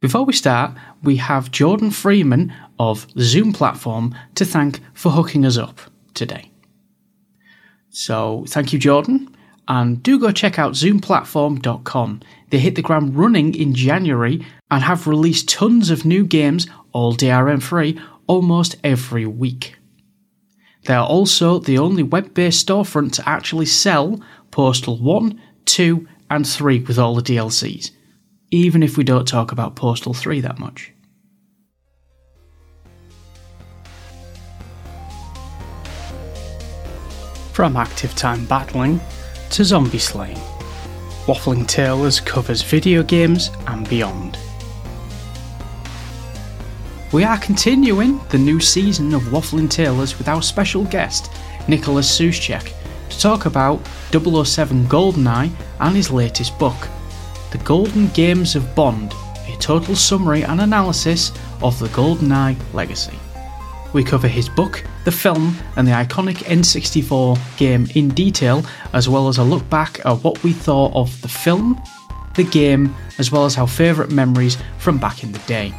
Before we start, we have Jordan Freeman of Zoom platform to thank for hooking us up today. So, thank you, Jordan, and do go check out zoomplatform.com. They hit the ground running in January and have released tons of new games, all DRM free, almost every week. They are also the only web based storefront to actually sell Postal 1, 2, and 3 with all the DLCs, even if we don't talk about Postal 3 that much. From active time battling to zombie slaying, Waffling Tailors covers video games and beyond. We are continuing the new season of Waffling Tailors with our special guest, Nicholas Suszczyk, to talk about 007 GoldenEye and his latest book, The Golden Games of Bond, a total summary and analysis of the GoldenEye legacy. We cover his book, the film, and the iconic N64 game in detail, as well as a look back at what we thought of the film, the game, as well as our favourite memories from back in the day.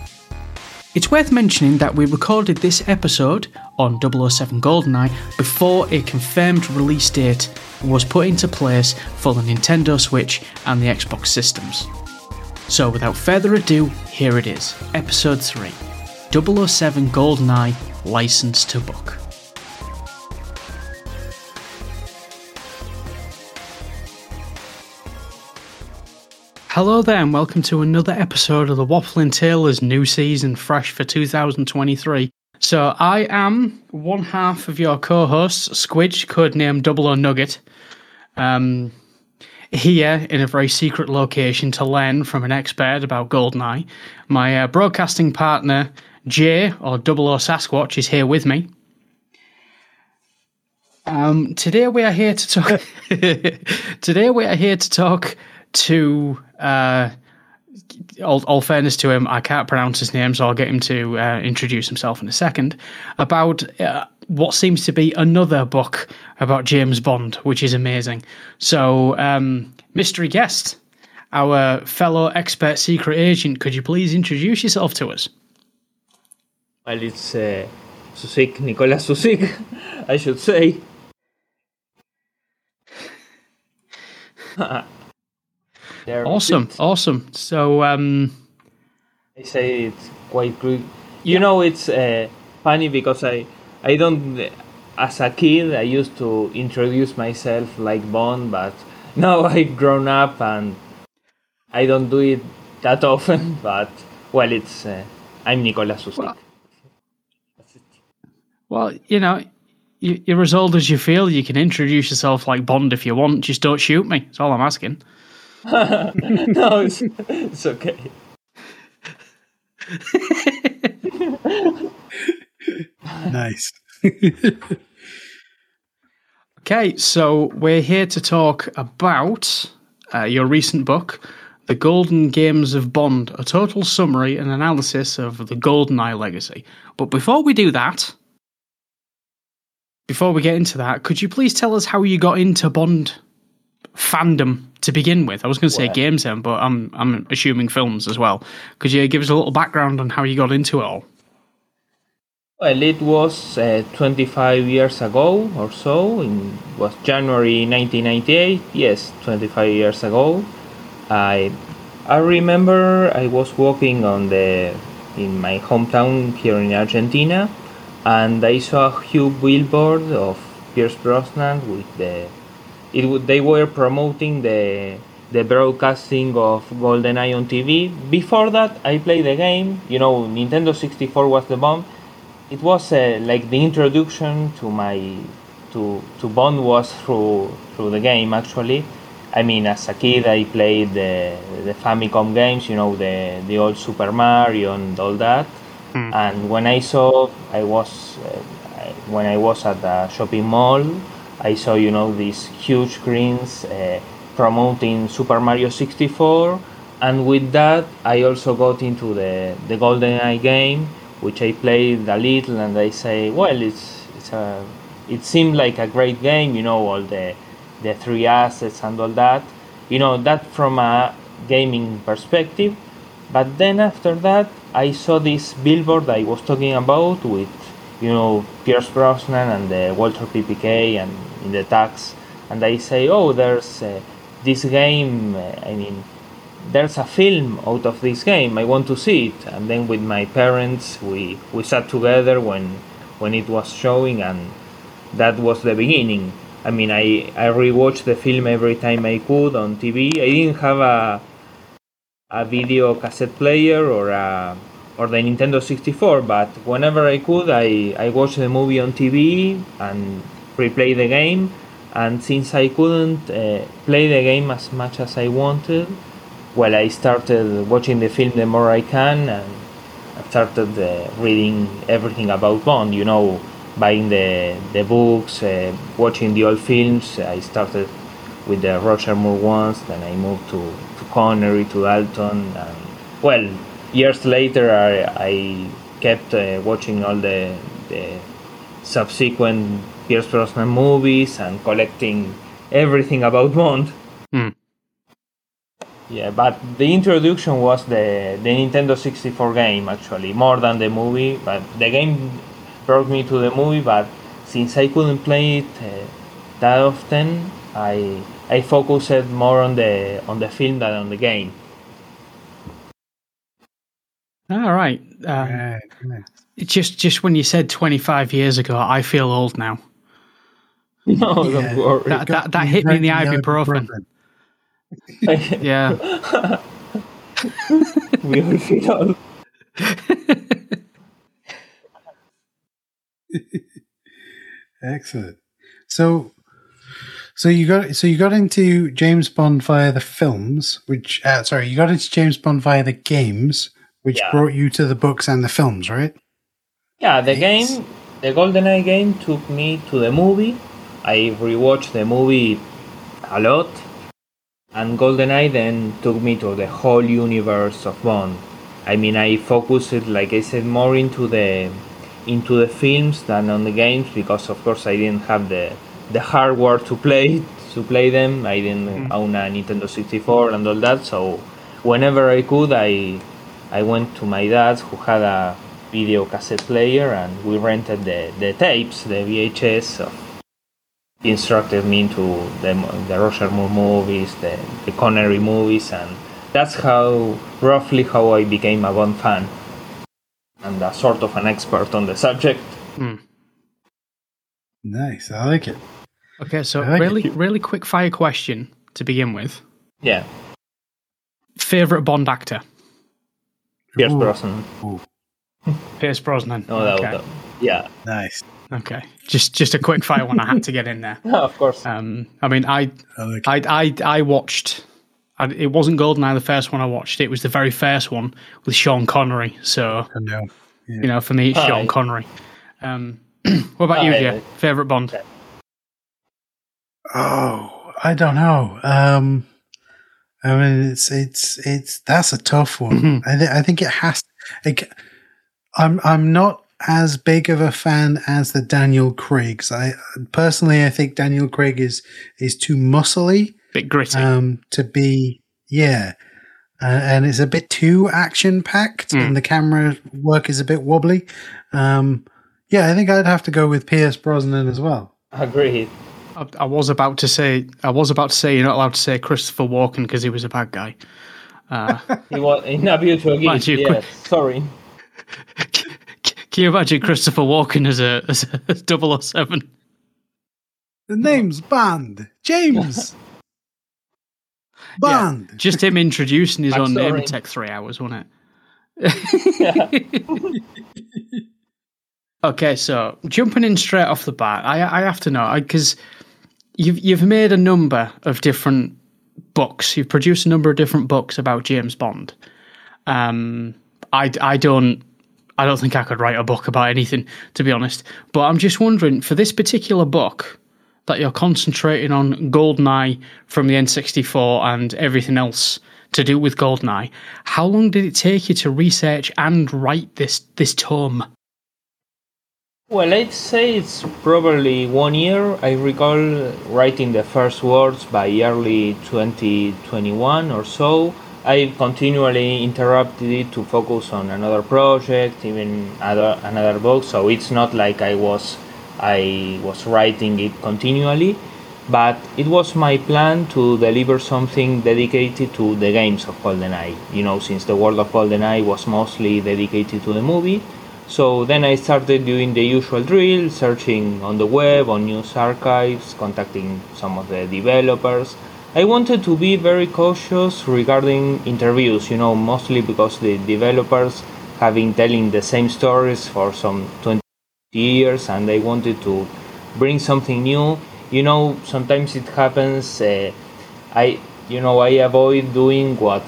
It's worth mentioning that we recorded this episode on 007 GoldenEye before a confirmed release date was put into place for the Nintendo Switch and the Xbox systems. So, without further ado, here it is Episode 3 007 GoldenEye License to Book. Hello there, and welcome to another episode of the Waffling Tailors new season, fresh for 2023. So, I am one half of your co hosts, Squidge, codename Double O Nugget, um, here in a very secret location to learn from an expert about Goldeneye. My uh, broadcasting partner, Jay, or Double O Sasquatch, is here with me. Um, today we are here to talk. today we are here to talk to uh, all, all, fairness to him, I can't pronounce his name, so I'll get him to uh, introduce himself in a second. About uh, what seems to be another book about James Bond, which is amazing. So, um, mystery guest, our fellow expert secret agent, could you please introduce yourself to us? Well, it's uh, Suszczyk, Nicolas Suszczyk, I should say. awesome, awesome. So, um, I say it's quite good. You yeah. know, it's uh, funny because I, I don't. As a kid, I used to introduce myself like Bond, but now I've grown up and I don't do it that often. But well, it's uh, I'm Nicolas Suszczyk. Well, well, you know, you're as old as you feel. You can introduce yourself like Bond if you want. Just don't shoot me. That's all I'm asking. No, it's, it's okay. nice. okay, so we're here to talk about uh, your recent book, The Golden Games of Bond, a total summary and analysis of the GoldenEye legacy. But before we do that, before we get into that, could you please tell us how you got into Bond fandom to begin with? I was going to say well, games then, but I'm I'm assuming films as well. Could you give us a little background on how you got into it all? Well, it was uh, 25 years ago or so. In was January 1998. Yes, 25 years ago. I I remember I was walking on the in my hometown here in Argentina, and I saw a huge billboard of Pierce Brosnan with the it they were promoting the the broadcasting of GoldenEye on TV. Before that, I played the game. You know, Nintendo 64 was the bomb. It was uh, like the introduction to my to to Bond was through through the game actually. I mean, as a kid, I played the the Famicom games. You know, the the old Super Mario and all that. Mm. And when I saw, I was uh, when I was at the shopping mall I saw you know these huge screens uh, promoting Super Mario 64, and with that I also got into the the GoldenEye game, which I played a little, and I say, well, it's it's a it seemed like a great game, you know, all the the three assets and all that, you know, that from a gaming perspective. but then after that, I saw this billboard I was talking about with, you know, Pierce Brosnan and the Walther PPK and in the tags, and I say, oh, there's uh, this game. I mean, there's a film out of this game. I want to see it. And then with my parents, we we sat together when when it was showing, and that was the beginning. I mean, I I rewatched the film every time I could on TV. I didn't have a a video cassette player or a or the Nintendo 64, but whenever I could, I, I watched the movie on TV and replay the game. And since I couldn't uh, play the game as much as I wanted, well, I started watching the film the more I can, and I started uh, reading everything about Bond. You know, buying the the books, uh, watching the old films. I started with the Roger Moore ones, then I moved to, to Connery, to Dalton, and well, years later I, I kept uh, watching all the, the subsequent Pierce Brosnan movies and collecting everything about Bond. Hmm. Yeah, but the introduction was the, the Nintendo 64 game actually, more than the movie. But the game brought me to the movie, but since I couldn't play it uh, that often, I I focused more on the on the film than on the game. All right. Um, Right, right. just just when you said 25 years ago, I feel old now. No, Yeah. don't worry. That, that, that hit me in the right ibuprofen. Yeah. we all feel. Excellent. So, so you got so you got into James Bond via the films, which uh, sorry, you got into James Bond via the games, which Yeah. brought you to the books and the films, right? Yeah, the game, the GoldenEye game took me to the movie. I rewatched the movie a lot, and GoldenEye then took me to the whole universe of Bond. I mean, I focused, like I said, more into the into the films than on the games because, of course, I didn't have the the hardware to play to play them. I didn't mm-hmm. own a Nintendo 64 and all that, so whenever I could, I I went to my dad's who had a video cassette player and we rented the, the tapes, the VHS. Of, instructed me into the, the Roger Moore movies, the, the Connery movies, and that's how roughly how I became a Bond fan and a sort of an expert on the subject. Hmm. Nice, I like it. Okay, so like really, it. really quick fire question to begin with. Yeah, Favorite Bond actor? Pierce Ooh. Brosnan. Ooh, Pierce Brosnan. Oh, no doubt. okay. Yeah, nice. Okay. Just, just a quick fire one I had to get in there. of course. Um, I mean, I, I. I, I, I watched. I, it wasn't Goldeneye the first one I watched. It was the very first one with Sean Connery. So I know. you know, for me, it's Sean Aye. Connery. Um, what about you, Aye. Jay? Favorite Bond? Oh, I don't know. Um, I mean, it's it's it's that's a tough one. Mhm. I th- I think it has. It, I'm I'm not as big of a fan as the Daniel Craig's. I personally, I think Daniel Craig is is too muscly Bit gritty. um, to be yeah, uh, and it's a bit too action packed, Mm. and the camera work is a bit wobbly. Um, yeah, I think I'd have to go with Pierce Brosnan as well. Agreed. I, I was about to say. I was about to say you're not allowed to say Christopher Walken because he was a bad guy. Uh, He was in a beautiful Mind gift. sorry. Can you imagine Christopher Walken as a as a 007? The name's Bond. James. Bond. Just him introducing his own name sorry. would take three hours, wouldn't it? okay, so jumping in straight off the bat, I I have to know because you've you've made a number of different books. You've produced a number of different books about James Bond. Um, I I don't. I don't think I could write a book about anything, to be honest. But I'm just wondering, for this particular book, that you're concentrating on GoldenEye from the N64 and everything else to do with GoldenEye, how long did it take you to research and write this this tome? Well, I'd say it's probably one year. I recall writing the first words by early 2021 or so, I continually interrupted it to focus on another project, even other another book. So it's not like I was I was writing it continually, but it was my plan to deliver something dedicated to the games of GoldenEye. You know, since the world of GoldenEye was mostly dedicated to the movie. So then I started doing the usual drill, searching on the web, on news archives, contacting some of the developers. I wanted to be very cautious regarding interviews, you know, mostly because the developers have been telling the same stories for some 20 years and I wanted to bring something new you know sometimes it happens uh, i you know i avoid doing what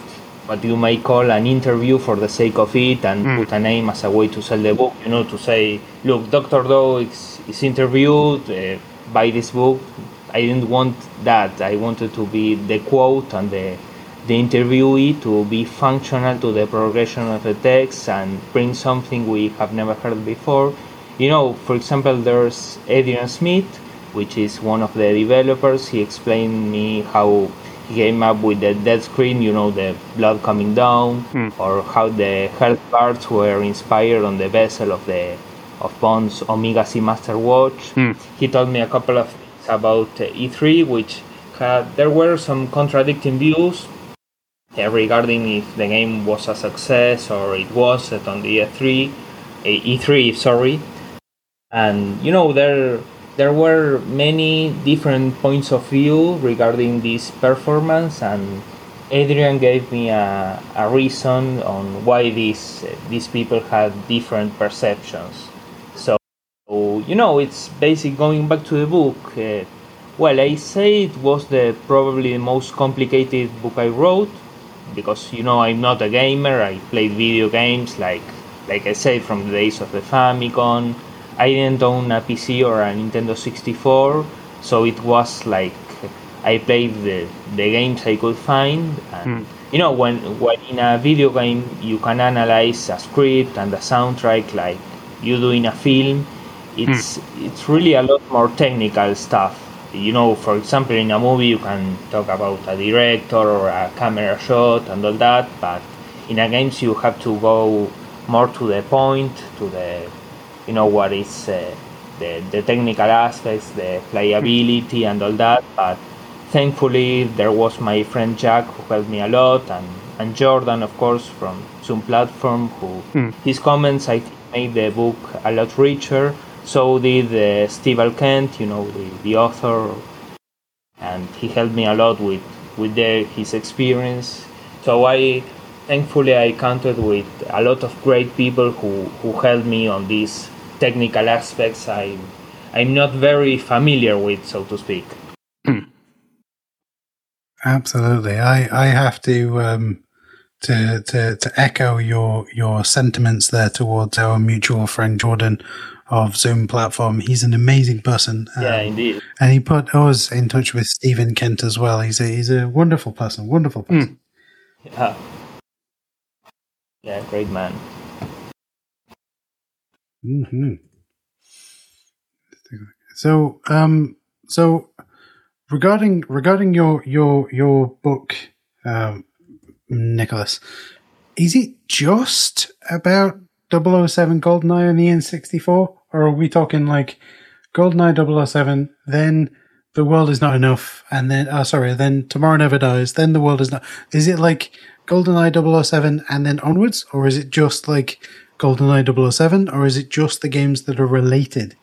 what you might call an interview for the sake of it and mm. put a name as a way to sell the book you know to say look dr doe is, is interviewed uh, by this book i didn't want that i wanted to be the quote and the the interviewee to be functional to the progression of the text and bring something we have never heard before you know for example there's adrian smith which is one of the developers. He explained me how he came up with the dead screen, you know, the blood coming down, mm. or how the health cards were inspired on the bezel of the of Bond's Omega Seamaster watch. Mm. He told me a couple of things about uh, E3, which had there were some contradicting views uh, regarding if the game was a success or it wasn't on the E3, uh, E3, sorry. And you know there there were many different points of view regarding this performance and Adrian gave me a, a reason on why these these people had different perceptions. You know, it's basically going back to the book. Uh, well, I say it was the probably the most complicated book I wrote because you know I'm not a gamer. I played video games like like I said from the days of the Famicom I didn't own a PC or a Nintendo 64, so it was like I played the, the games I could find. And, mm. You know, when, when in a video game you can analyze a script and a soundtrack like you do in a film, it's mm. it's really a lot more technical stuff. You know, for example, in a movie you can talk about a director or a camera shot and all that, but in a games you have to go more to the point, to the you know what is uh, the, the technical aspects, the playability and all that. But thankfully, there was my friend Jack who helped me a lot, and, and Jordan, of course, from Zoom Platform, who mm. his comments I made the book a lot richer. So did uh, Steve L. Kent, you know, the, the author, and he helped me a lot with with the, his experience. So I thankfully I counted with a lot of great people who, who helped me on these technical aspects I I'm not very familiar with, so to speak. Absolutely, I I have to um, to to to echo your your sentiments there towards our mutual friend Jordan of Zoom platform. He's an amazing person. Um, yeah, indeed. And he put us in touch with Steven Kent as well. He's a he's a wonderful person. Wonderful person. Mm. Yeah. Yeah, great man. Hmm. So, um, so regarding regarding your your your book, um, Nicholas, is it just about 007 GoldenEye on the N64, or are we talking like GoldenEye 007, then the world is not enough, and then oh sorry, then Tomorrow Never Dies, then the world is not. Is it like GoldenEye 007 and then onwards, or is it just like GoldenEye 007, or is it just the games that are related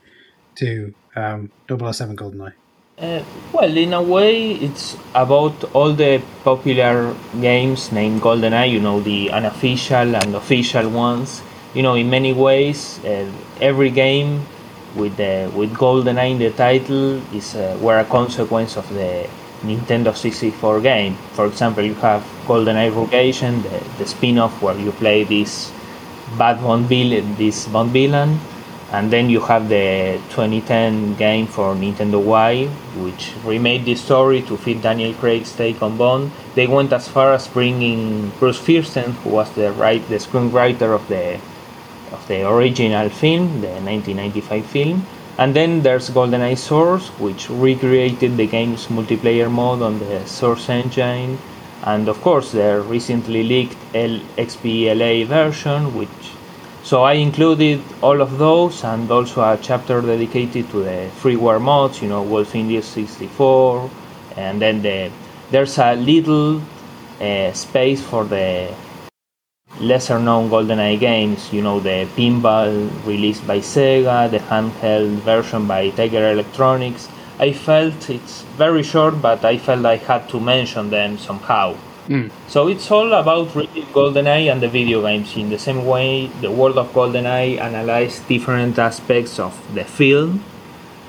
to um, 007 GoldenEye? Uh, well, in a way, it's about all the popular games named GoldenEye, you know, the unofficial and official ones. You know, in many ways, uh, every game with the with GoldenEye in the title is uh, were a consequence of the Nintendo 64 game. For example, you have GoldenEye Rogue Agent, the, the spin-off where you play this bad Bond villain, this Bond villain, and then you have the 2010 game for Nintendo Wii, which remade the story to fit Daniel Craig's take on Bond. They went as far as bringing Bruce Feirstein, who was the right the screenwriter of the of the original film, the 1995 film, and then there's GoldenEye Source, which recreated the game's multiplayer mode on the Source engine. and of course the recently leaked XBLA version, which so I included all of those and also a chapter dedicated to the freeware mods, you know, Wolf India 64, and then the there's a little uh, space for the lesser known GoldenEye games, you know, the pinball released by Sega, the handheld version by Tiger Electronics. I felt it's very short, but I felt I had to mention them somehow. Mm. So it's all about really GoldenEye and the video games. In the same way, the world of GoldenEye analyzed different aspects of the film.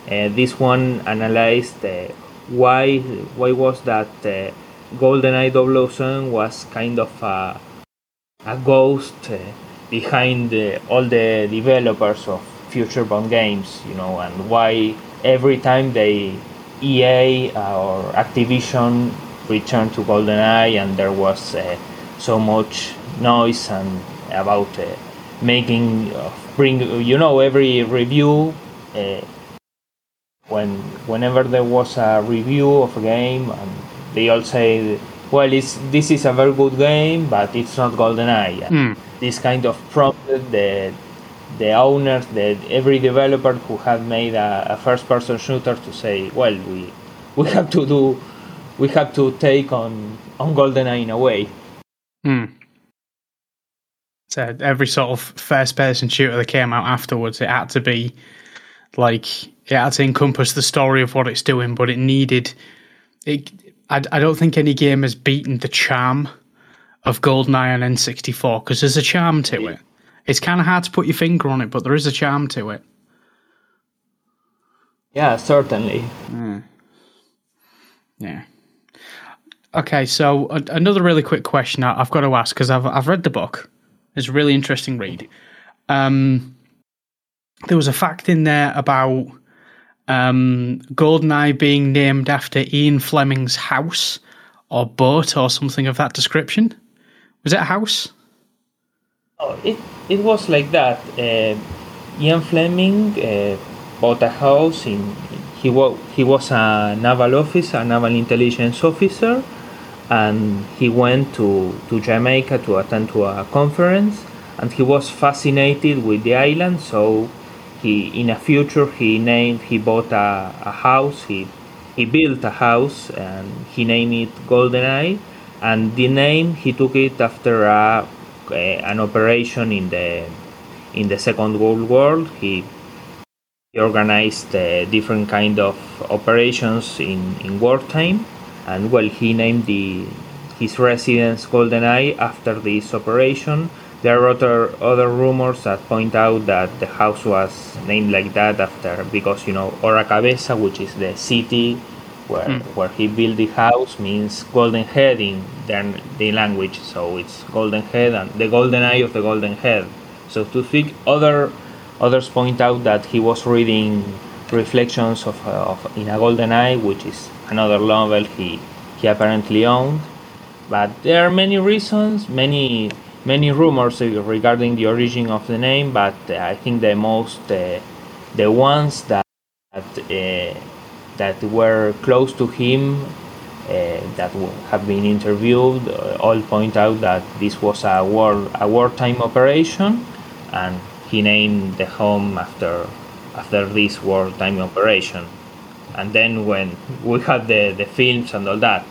Uh, this one analyzed uh, why why was that uh, GoldenEye 007 was kind of a a ghost uh, behind uh, all the developers of future Bond games, you know, and why every time they EA or Activision returned to GoldenEye and there was uh, so much noise and about uh, making uh, bring you know every review uh, when whenever there was a review of a game and they all say well, it's, this is a very good game, but it's not GoldenEye. Mm. This kind of prompted the the owners, the every developer who had made a, a first-person shooter to say, well, we we have to do, we have to take on on GoldenEye in a way. Hmm. So every sort of first-person shooter that came out afterwards, it had to be like it had to encompass the story of what it's doing, but it needed it I, I don't think any game has beaten the charm of GoldenEye on N64 because there's a charm to it. It's kind of hard to put your finger on it, but there is a charm to it. Yeah, certainly. Mm. Yeah. Okay, so uh, another really quick question I've got to ask because I've I've read the book. It's a really interesting read. Um, there was a fact in there about um, Goldeneye being named after Ian Fleming's house or boat or something of that description. Was it a house? Oh, it it was like that. Uh, Ian Fleming uh, bought a house in. He was he was a naval officer, a naval intelligence officer, and he went to to Jamaica to attend to a conference, and he was fascinated with the island, so he in a future he named he bought a, a house he he built a house and he named it goldeneye. And the name he took it after a, an operation in the in the second world war. He he organized uh, different kind of operations in, in wartime. And well he named the his residence goldeneye after this operation there are other other rumors that point out that the house was named like that after because you know Oracabessa, which is the city where mm. where he built the house, means golden head in their the language. So it's golden head and the golden eye of the golden head. So to speak, other others point out that he was reading reflections of, uh, of in a golden eye, which is another novel he he apparently owned. But there are many reasons, many many rumors regarding the origin of the name, but uh, I think the most uh, the ones that uh, that were close to him that have been interviewed all point out that this was a war a wartime operation, and he named the home after after this wartime operation. And then when we had the, the films and all that,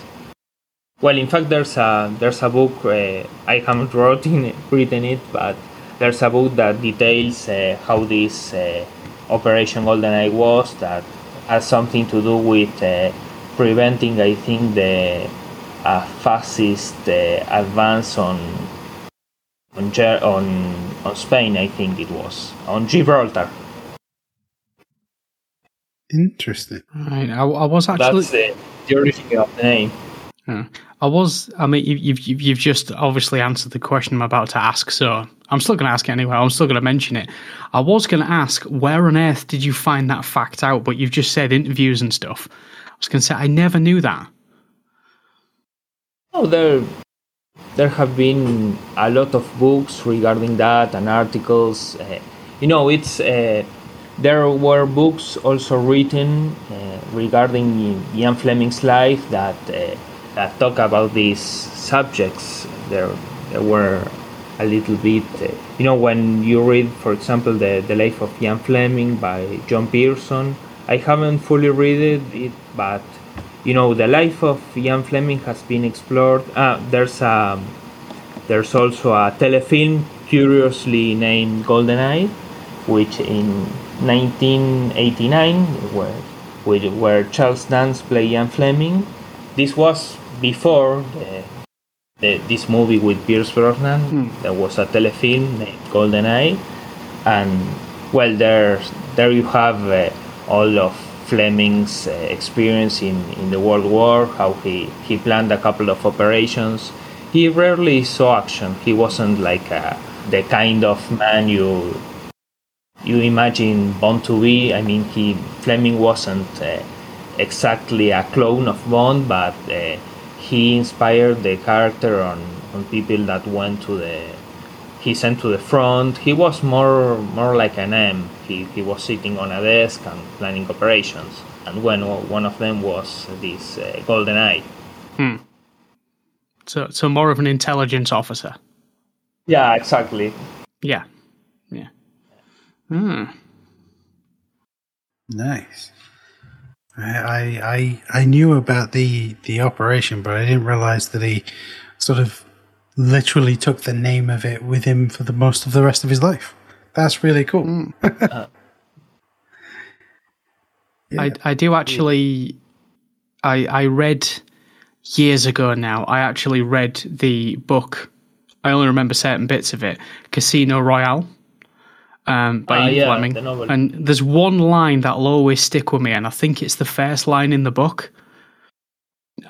well, in fact, there's a there's a book uh, I haven't written written it, but there's a book that details uh, how this uh, Operation GoldenEye was that has something to do with uh, preventing, I think, the fascist uh, advance on on, on on Spain. I think it was on Gibraltar. Interesting. Right, I, I was actually that's the, the origin of the name. Yeah. I was. I mean, you've you've just obviously answered the question I'm about to ask, so I'm still going to ask it anyway. I'm still going to mention it. I was going to ask where on earth did you find that fact out, but you've just said interviews and stuff. I was going to say I never knew that. Oh, there there have been a lot of books regarding that and articles. Uh, you know, it's uh, there were books also written uh, regarding Ian Fleming's life that uh, talk about these subjects, there, there were a little bit. Uh, you know, when you read, for example, the the life of Ian Fleming by John Pearson, I haven't fully read it, but you know, the life of Ian Fleming has been explored. Uh, there's a there's also a telefilm curiously named GoldenEye, which in 1989, where where Charles Dance played Ian Fleming. This was before the the, this movie with Pierce Brosnan. Mm. There was a telefilm named GoldenEye, and well, there there you have uh, all of Fleming's uh, experience in, in the World War, how he, he planned a couple of operations. He rarely saw action. He wasn't like a, uh, the kind of man you you imagine Bond to be. I mean, he Fleming wasn't uh, exactly a clone of Bond, but uh, he inspired the character on, on people that went to the he sent to the front. He was more more like an M. He, he was sitting on a desk and planning operations. And when one of them was this uh, GoldenEye. Hmm. So so more of an intelligence officer. Yeah, exactly. Yeah. Yeah. Hmm. Nice. I, I I knew about the the operation, but I didn't realize that he sort of literally took the name of it with him for the most of the rest of his life. That's really cool. Mm. uh, yeah. I I do actually. I I read years ago now. I actually read the book. I only remember certain bits of it. Casino Royale um, by uh, yeah, Fleming. The and there's one line that'll always stick with me, and I think it's the first line in the book.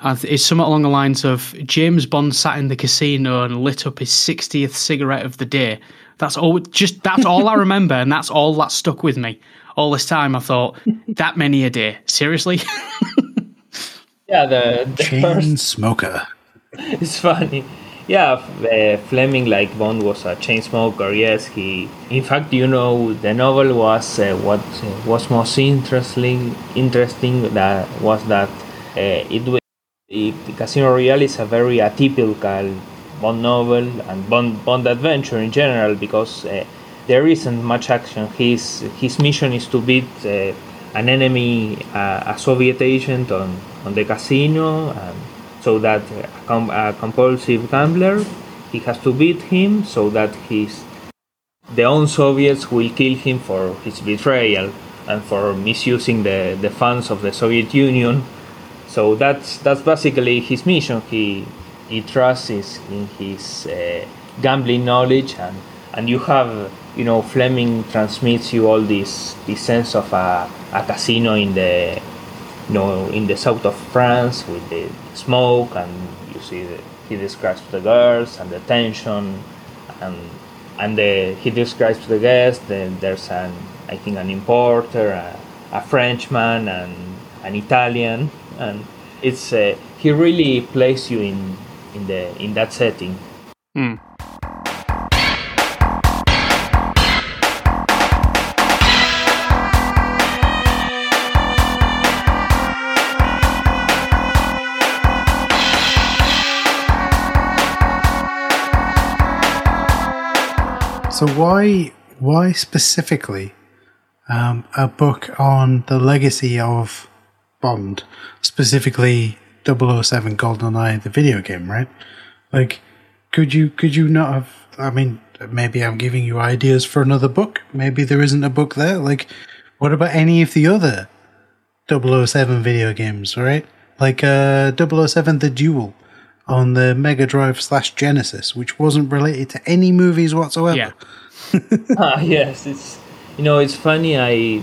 It's somewhat along the lines of James Bond sat in the casino and lit up his 60th cigarette of the day. That's all. Just that's all I remember, and that's all that stuck with me. All this time, I thought that many a day. Seriously. yeah, the, the chain first... smoker. It's funny yeah, uh, Fleming, like Bond, was a chain smoker. Yes, he. In fact, you know, the novel was uh, what was most interesting. Interesting that was that uh, it was the Casino Royale is a very atypical Bond novel and Bond Bond adventure in general because uh, there isn't much action. His his mission is to beat uh, an enemy, uh, a Soviet agent on on the casino. And, so that a, com- a compulsive gambler he has to beat him so that his the own Soviets will kill him for his betrayal and for misusing the, the funds of the Soviet Union. So that's that's basically his mission. He he trusts in his uh, gambling knowledge and and you have you know Fleming transmits you all this this sense of a, a casino in the you know, in the south of France with the smoke, and you see the, he describes the girls and the tension, and and the, he describes the guests. Then there's an I think an importer, a, a Frenchman, and an Italian, and it's uh, he really plays you in in the in that setting. Mm. So why why specifically um, a book on the legacy of Bond, specifically 007 GoldenEye, the video game, right? Like, could you could you not have? I mean, maybe I'm giving you ideas for another book. Maybe there isn't a book there. Like, what about any of the other 007 video games, right? Like uh, 007 The Duel on the Mega Drive slash Genesis, which wasn't related to any movies whatsoever. Yeah. ah, yes, it's you know it's funny. I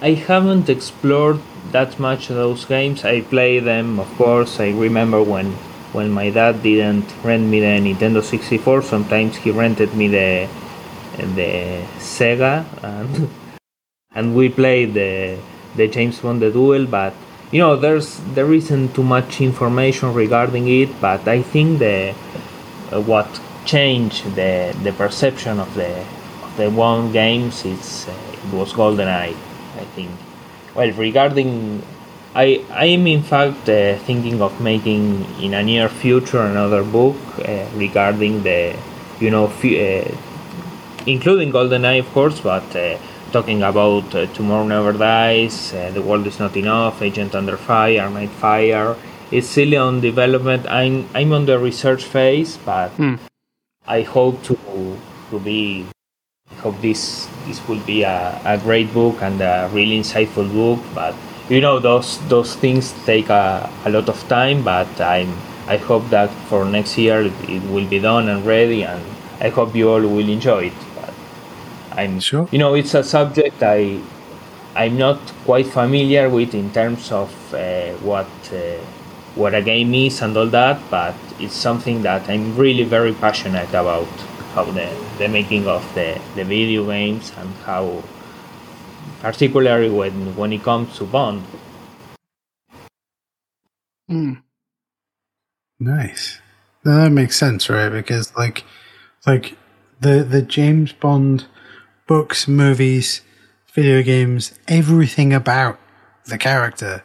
I haven't explored that much those games. I play them, of course. I remember when when my dad didn't rent me the Nintendo 64. Sometimes he rented me the the Sega, and and we played the the James Bond the Duel, but you know there's there isn't too much information regarding it but i think the uh, what changed the the perception of the of the one games it's uh, it was goldeneye i think. Well regarding I I am in fact uh, thinking of making in a near future another book uh, regarding the you know f- including GoldenEye of course, but talking about Tomorrow Never Dies, The World Is Not Enough, Agent Under Fire, Night Fire. It's still on development. I'm I'm on the research phase, but mm. I hope to to be I hope this this will be a, a great book and a really insightful book. But you know those those things take a, a lot of time. But I'm I hope that for next year it will be done and ready, and I hope you all will enjoy it. But I'm sure. You know, it's a subject I I'm not quite familiar with in terms of uh, what. Uh, what a game is and all that, but it's something that I'm really very passionate about how the, the making of the, the video games and how particularly when when it comes to Bond. Mm. Nice. No, that makes sense, right? Because like like the the James Bond books, movies, video games, everything about the character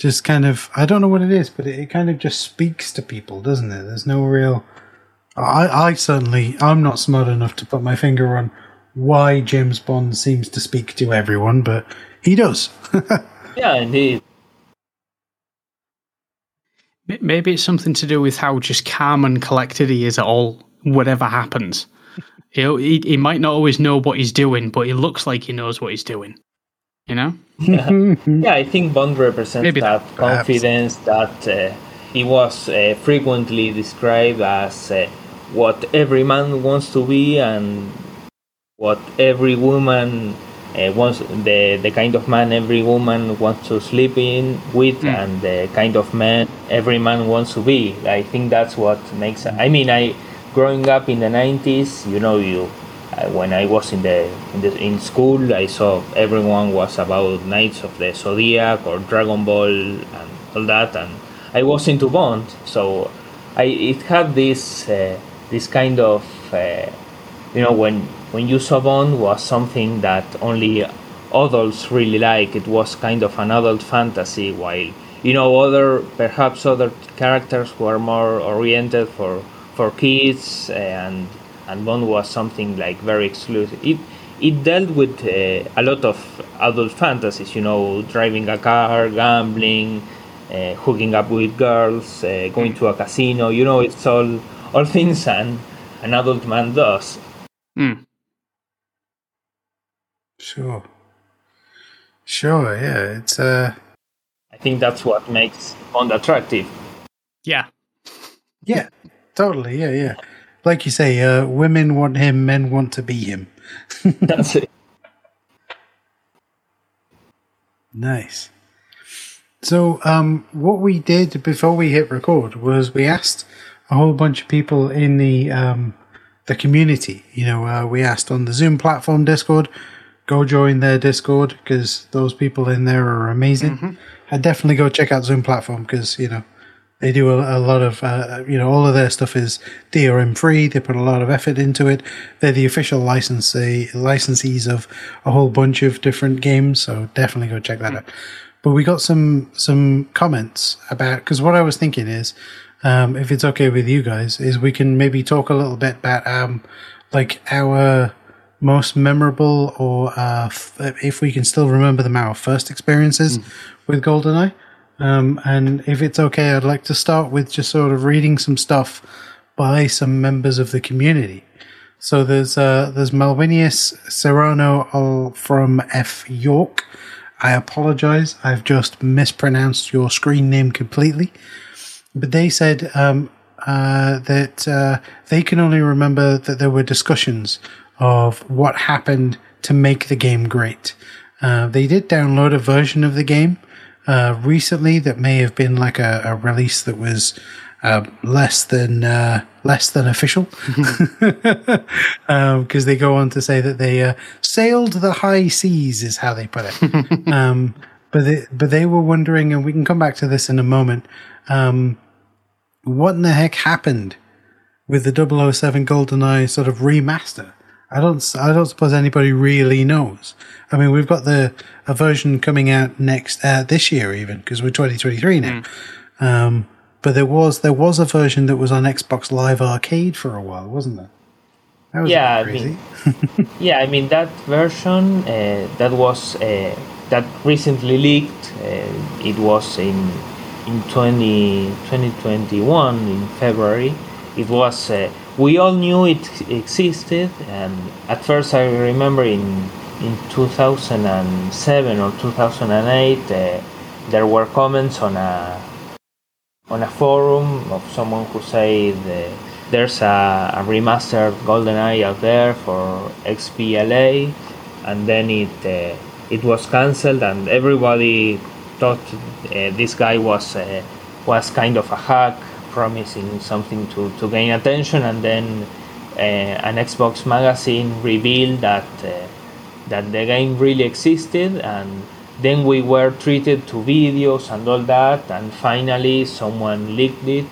just kind of I don't know what it is, but it, it kind of just speaks to people, doesn't it? There's no real I, I certainly I'm not smart enough to put my finger on why James Bond seems to speak to everyone, but he does. yeah, indeed. Maybe it's something to do with how just calm and collected he is at all, whatever happens. He, he, he might not always know what he's doing, but he looks like he knows what he's doing. You know? yeah. yeah, I think Bond represents Maybe that confidence that uh, he was uh, frequently described as uh, what every man wants to be and what every woman uh, wants the the kind of man every woman wants to sleep in with mm. and the kind of man every man wants to be i think that's what makes i mean i growing up in the 90s you know you when i was in the, in the in school i saw everyone was about knights of the zodiac or dragon ball and all that and i was into bond so i it had this uh, this kind of uh, you know when when you saw Bond was something that only adults really like. It was kind of an adult fantasy, while you know other perhaps other characters were more oriented for for kids, and and Bond was something like very exclusive. It it dealt with uh, a lot of adult fantasies, you know, driving a car, gambling, uh, hooking up with girls, uh, going to a casino. You know, it's all all things an an adult man does. Mm. Sure. Sure, yeah. It's uh I think that's what makes Bond attractive. Yeah. Yeah. Totally, yeah, yeah. Like you say, uh women want him, men want to be him. that's it. Nice. So, um, what we did before we hit record was we asked a whole bunch of people in the um, the community. You know, uh, we asked on the Zoom platform Discord, go join their Discord because those people in there are amazing. Mm-hmm. I definitely go check out Zoom platform because you know they do a, a lot of uh, you know all of their stuff is DRM free. They put a lot of effort into it. They're the official licensee licensees of a whole bunch of different games, so definitely go check that mm-hmm. out. But we got some some comments about because what I was thinking is, um, if it's okay with you guys, is we can maybe talk a little bit about um, like our most memorable or uh, f- if we can still remember them, our first experiences mm. with GoldenEye. Um, and if it's okay, I'd like to start with just sort of reading some stuff by some members of the community. So there's uh, there's Malvinius Serrano from F York. I apologize, I've just mispronounced your screen name completely. But they said um, uh, that uh, they can only remember that there were discussions of what happened to make the game great. Uh, they did download a version of the game uh, recently that may have been like a, a release that was uh, less than uh, less than official, because um, they go on to say that they uh, sailed the high seas, is how they put it. um, but they, but they were wondering, and we can come back to this in a moment. Um, what in the heck happened with the 007 GoldenEye sort of remaster? I don't. I don't suppose anybody really knows. I mean, we've got the a version coming out next uh, this year, even because we're 2023 now. Mm. Um, but there was there was a version that was on Xbox Live Arcade for a while, wasn't there? That was yeah, I mean, yeah, I mean that version uh, that was uh, that recently leaked. Uh, it was in in 20, 2021 in February. It was uh, we all knew it existed, and at first I remember in in 2007 or 2008 uh, there were comments on a on a forum of someone who said uh, there's a, a, remastered GoldenEye out there for XBLA, and then it uh, it was cancelled, and everybody thought uh, this guy was uh, was kind of a hack, promising something to, to gain attention, and then uh, an Xbox magazine revealed that uh, that the game really existed and then we were treated to videos and all that and finally someone leaked it.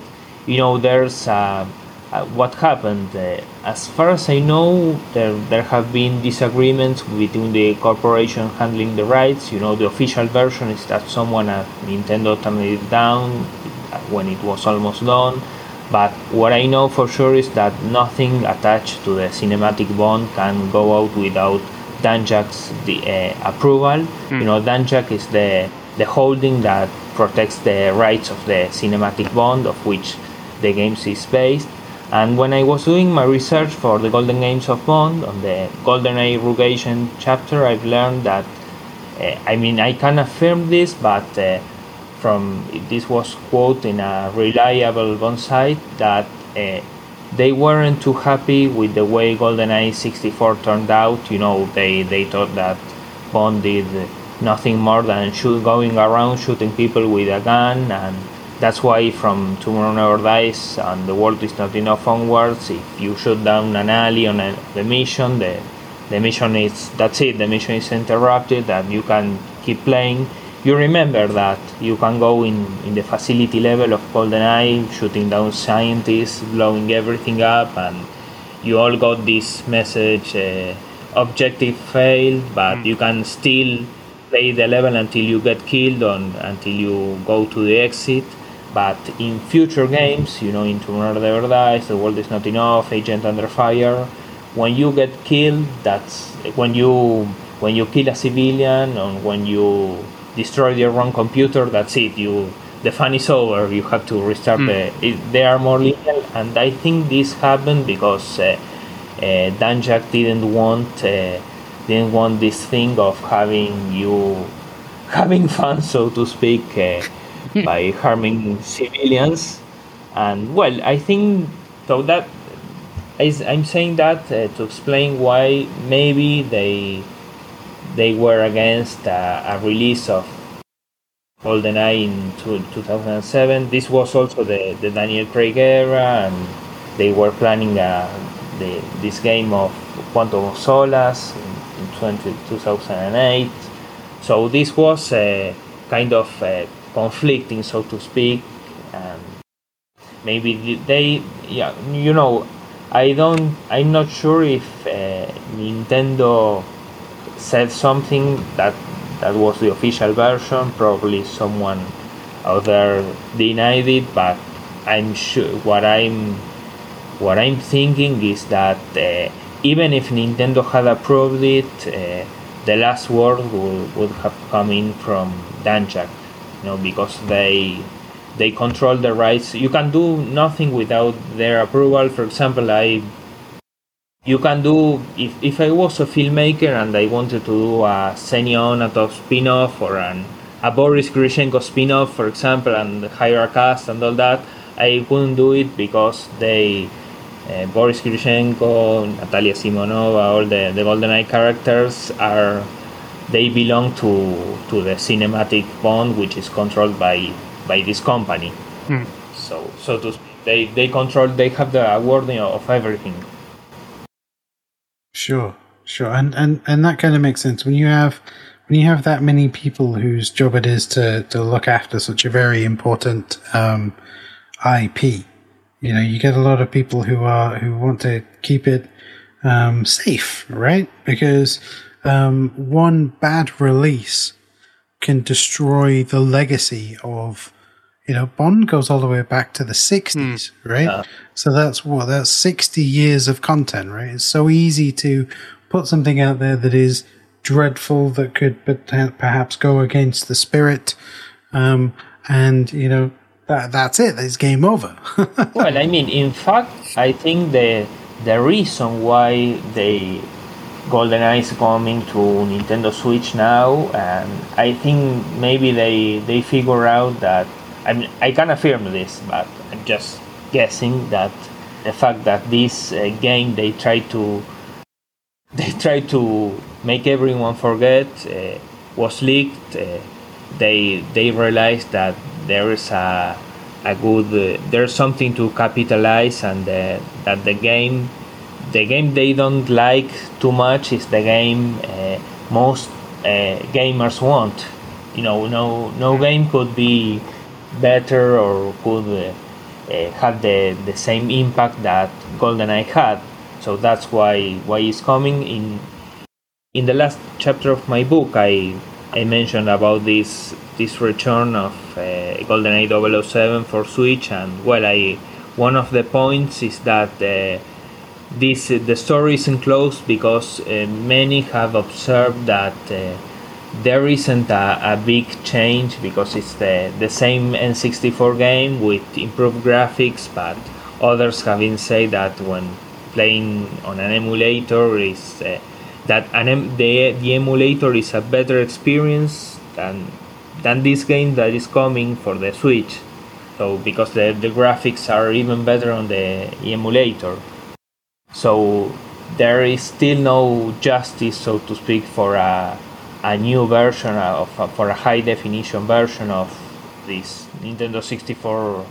You know there's uh, uh, what happened uh, as far as i know there there have been disagreements between the corporation handling the rights. You know the official version is that someone at nintendo turned it down when it was almost done but what i know for sure is that nothing attached to the cinematic bond can go out without Danjaq's the uh, approval. Mm. You know, Danjaq is the the holding that protects the rights of the cinematic bond of which the games is based. And when I was doing my research for the Golden Games of Bond on the GoldenEye Rogue Agent chapter, I've learned that uh, I mean I can affirm this, but uh, from this was quote in a reliable Bond site that uh, they weren't too happy with the way GoldenEye 64 turned out. You know, they, they thought that Bond did nothing more than shoot, going around shooting people with a gun, and that's why from Tomorrow Never Dies and The World Is Not Enough onwards, if you shoot down an alley on a, the mission, the the mission is that's it. The mission is interrupted, and you can keep playing you remember that you can go in, in the facility level of GoldenEye, shooting down scientists, blowing everything up, and you all got this message uh, objective failed, but mm. you can still play the level until you get killed or until you go to the exit. But in future games, you know, in Tomorrow Never Dies, The World Is Not Enough, Agent Under Fire, when you get killed, that's when you when you kill a civilian or when you destroy your own computer, that's it. You the fun is over. You have to restart. Mm. The, it, they are more lenient, and I think this happened because uh, uh, Danjaq didn't want uh, didn't want this thing of having you having fun, so to speak, uh, by harming civilians. And well, I think so that is, I'm saying that uh, to explain why maybe they they were against uh, a release of GoldenEye in 2007. This was also the, the Daniel Craig era, and they were planning uh, the, this game of Quantum of Solace in, in 20, 2008. So this was uh, kind of uh, conflicting, so to speak. And maybe they, yeah, you know, I don't, I'm not sure if uh, Nintendo said something that that was the official version. Probably someone out there denied it, but I'm sure what I'm what I'm thinking is that uh, even if Nintendo had approved it, uh, the last word would, would have come in from Danjaq, you know, because they they control the rights. You can do nothing without their approval. For example, I you can do if, if I was a filmmaker and I wanted to do a Xenia Onatopp spin-off or an a Boris Grishenko spin-off for example and hire a cast and all that I wouldn't do it because they uh, Boris Grishenko, Natalia Simonova, all the, the GoldenEye characters are they belong to to the cinematic bond which is controlled by by this company. Mm. So so to speak, they they control they have the awarding of everything. Sure, sure, and and and that kind of makes sense when you have when you have that many people whose job it is to to look after such a very important um, IP. You know, you get a lot of people who are who want to keep it um, safe, right? Because um, one bad release can destroy the legacy of, you know, Bond goes all the way back to the 60s, right? So that's what, that's 60 years of content, right? It's so easy to put something out there that is dreadful, that could perhaps go against the spirit. Um, and, you know, that, that's it. It's game over. Well, I mean, in fact, I think the the reason why they GoldenEye is coming to Nintendo Switch now, and I think maybe they they figure out that I mean, I can affirm this, but I'm just guessing that the fact that this uh, game they try to they try to make everyone forget uh, was leaked. Uh, they they realized that there is a a good uh, there's something to capitalize and uh, that the game the game they don't like too much is the game uh, most gamers want you know no no game could be better or could uh, uh, have the, the same impact that goldeneye had. So that's why why it's coming. In in the last chapter of my book i i mentioned about this this return of uh, GoldenEye 007 for Switch, and well, I one of the points is that uh, this the story isn't closed because uh, many have observed that uh, there isn't a, a big change because it's the the same N64 game with improved graphics, but others have been say that when playing on an emulator is uh, that an em- the the emulator is a better experience than than this game that is coming for the Switch. So because the, the graphics are even better on the emulator. So there is still no justice, so to speak, for a, a new version of for a high definition version of this Nintendo 64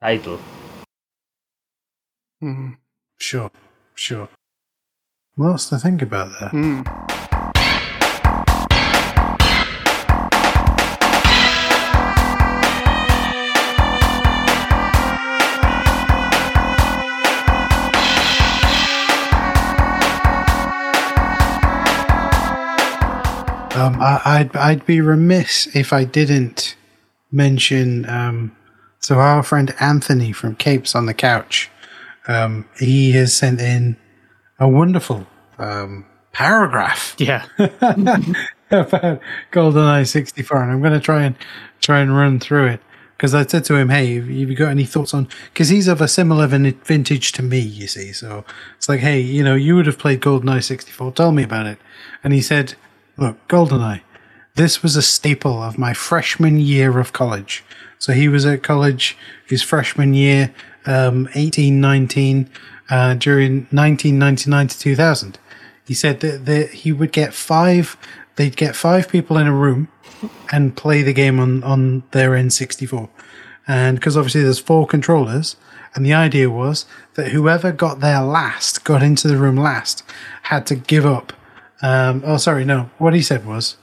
title. Mm. sure, sure. Lots to think about there. Mm. Um, I, I'd I'd be remiss if I didn't mention. Um, so our friend Anthony from Capes on the Couch, um, he has sent in a wonderful um, paragraph Yeah. about GoldenEye 64, and I'm going to try and try and run through it because I said to him, "Hey, have you got any thoughts on?" Because he's of a similar vintage to me, you see. So it's like, "Hey, you know, you would have played GoldenEye 64. Tell me about it." And he said, "Look, GoldenEye, this was a staple of my freshman year of college. So he was at college his freshman year, um, 18, 19, uh, during 1999 to 2000." He said that, that he would get five, they'd get five people in a room and play the game on, on their N64. And because obviously there's four controllers, and the idea was that whoever got there last, got into the room last, had to give up. Um, oh, sorry, no. What he said was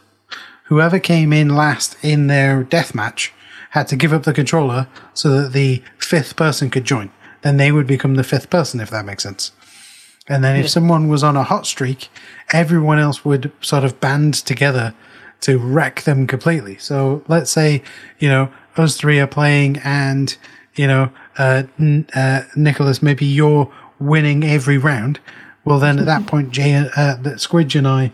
whoever came in last in their death match had to give up the controller so that the fifth person could join. Then they would become the fifth person, if that makes sense. And then if someone was on a hot streak, everyone else would sort of band together to wreck them completely. So let's say, you know, us three are playing and, you know, uh, n- uh, Nicholas, maybe you're winning every round. Well, then at that point, Jay, uh, that Squidge and I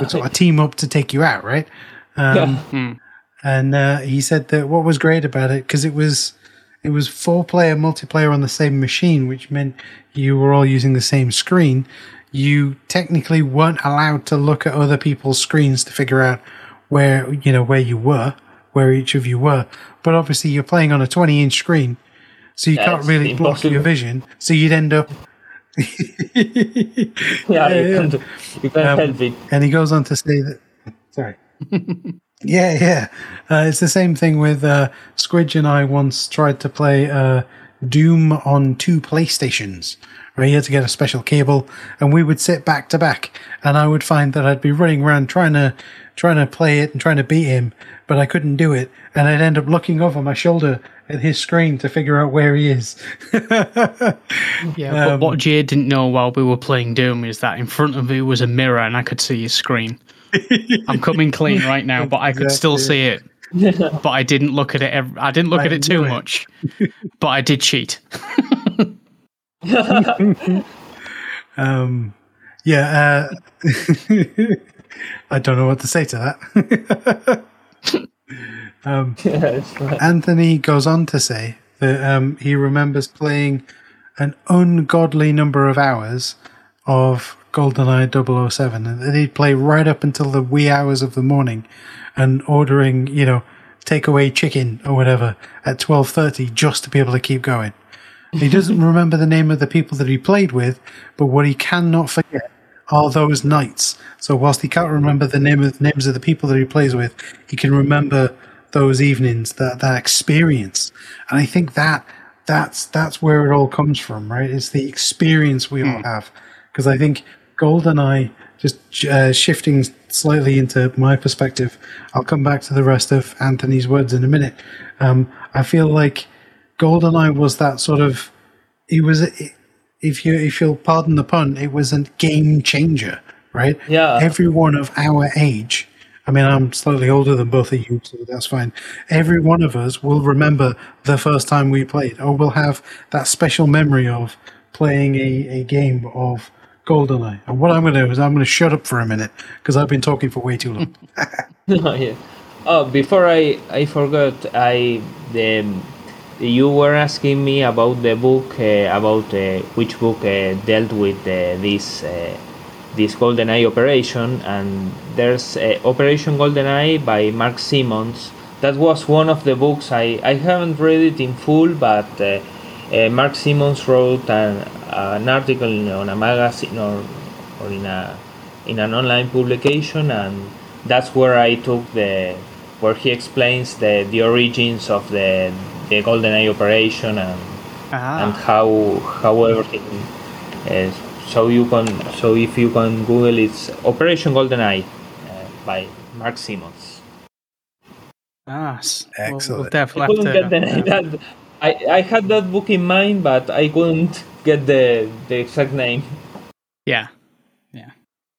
would sort of team up to take you out, right? Um, and uh, he said that what was great about it because it was it was four player multiplayer on the same machine, which meant you were all using the same screen. You technically weren't allowed to look at other people's screens to figure out where you know where you were, where each of you were. But obviously, you're playing on a 20 inch screen, so you can't really block your vision. So you'd end up. Yeah, you can't, you can't Um, help it. And he goes on to say that. Sorry. yeah, yeah. Uh, it's the same thing with uh, Squidge and I once tried to play uh, Doom on two PlayStations, where he had to get a special cable, and we would sit back to back, and I would find that I'd be running around trying to trying to play it and trying to beat him, but I couldn't do it, and I'd end up looking over my shoulder at his screen to figure out where he is. Yeah, but what Jay didn't know while we were playing Doom is that in front of me was a mirror and I could see his screen. I'm coming clean right now, but I could still see it. But I didn't look at it. Ev- I didn't look I at it too it. much. But I did cheat. Um, yeah, uh, I don't know what to say to that. Um, right. Anthony goes on to say that um, he remembers playing an ungodly number of hours of GoldenEye 007, and that he'd play right up until the wee hours of the morning, and ordering, you know, takeaway chicken or whatever at 12:30 just to be able to keep going. He doesn't remember the name of the people that he played with, but what he cannot forget are those nights. So whilst he can't remember the name of names of the people that he plays with, he can remember those evenings, that that experience. And I think that that's that's where it all comes from, right? It's the experience we all have. Because I think GoldenEye, just uh, shifting slightly into my perspective, I'll come back to the rest of Anthony's words in a minute. Um, I feel like GoldenEye was that sort of. It was, if you if you'll pardon the pun, it was a game changer, right? Yeah. Everyone of our age. I mean, I'm slightly older than both of you, so that's fine. Every one of us will remember the first time we played, or will have that special memory of playing a, a game of GoldenEye. And what I'm going to do is I'm going to shut up for a minute because I've been talking for way too long. yeah. Oh, before I I forgot, I the you were asking me about the book uh, about uh, which book uh, dealt with uh, this uh, this GoldenEye operation, and there's uh, Operation GoldenEye by Mark Simmons. That was one of the books I I haven't read it in full, but uh, uh, Mark Simmons wrote an, an article on a magazine or or in a in an online publication, and that's where I took the where he explains the the origins of the the GoldenEye operation and and Ah, how how everything is. So you can so if you can Google it's Operation GoldenEye uh, by Mark Simmons. ah s- we'll- We'll, Excellent. I definitely couldn't have get to, that, I, I had that book in mind, but I couldn't get the the exact name. Yeah, yeah.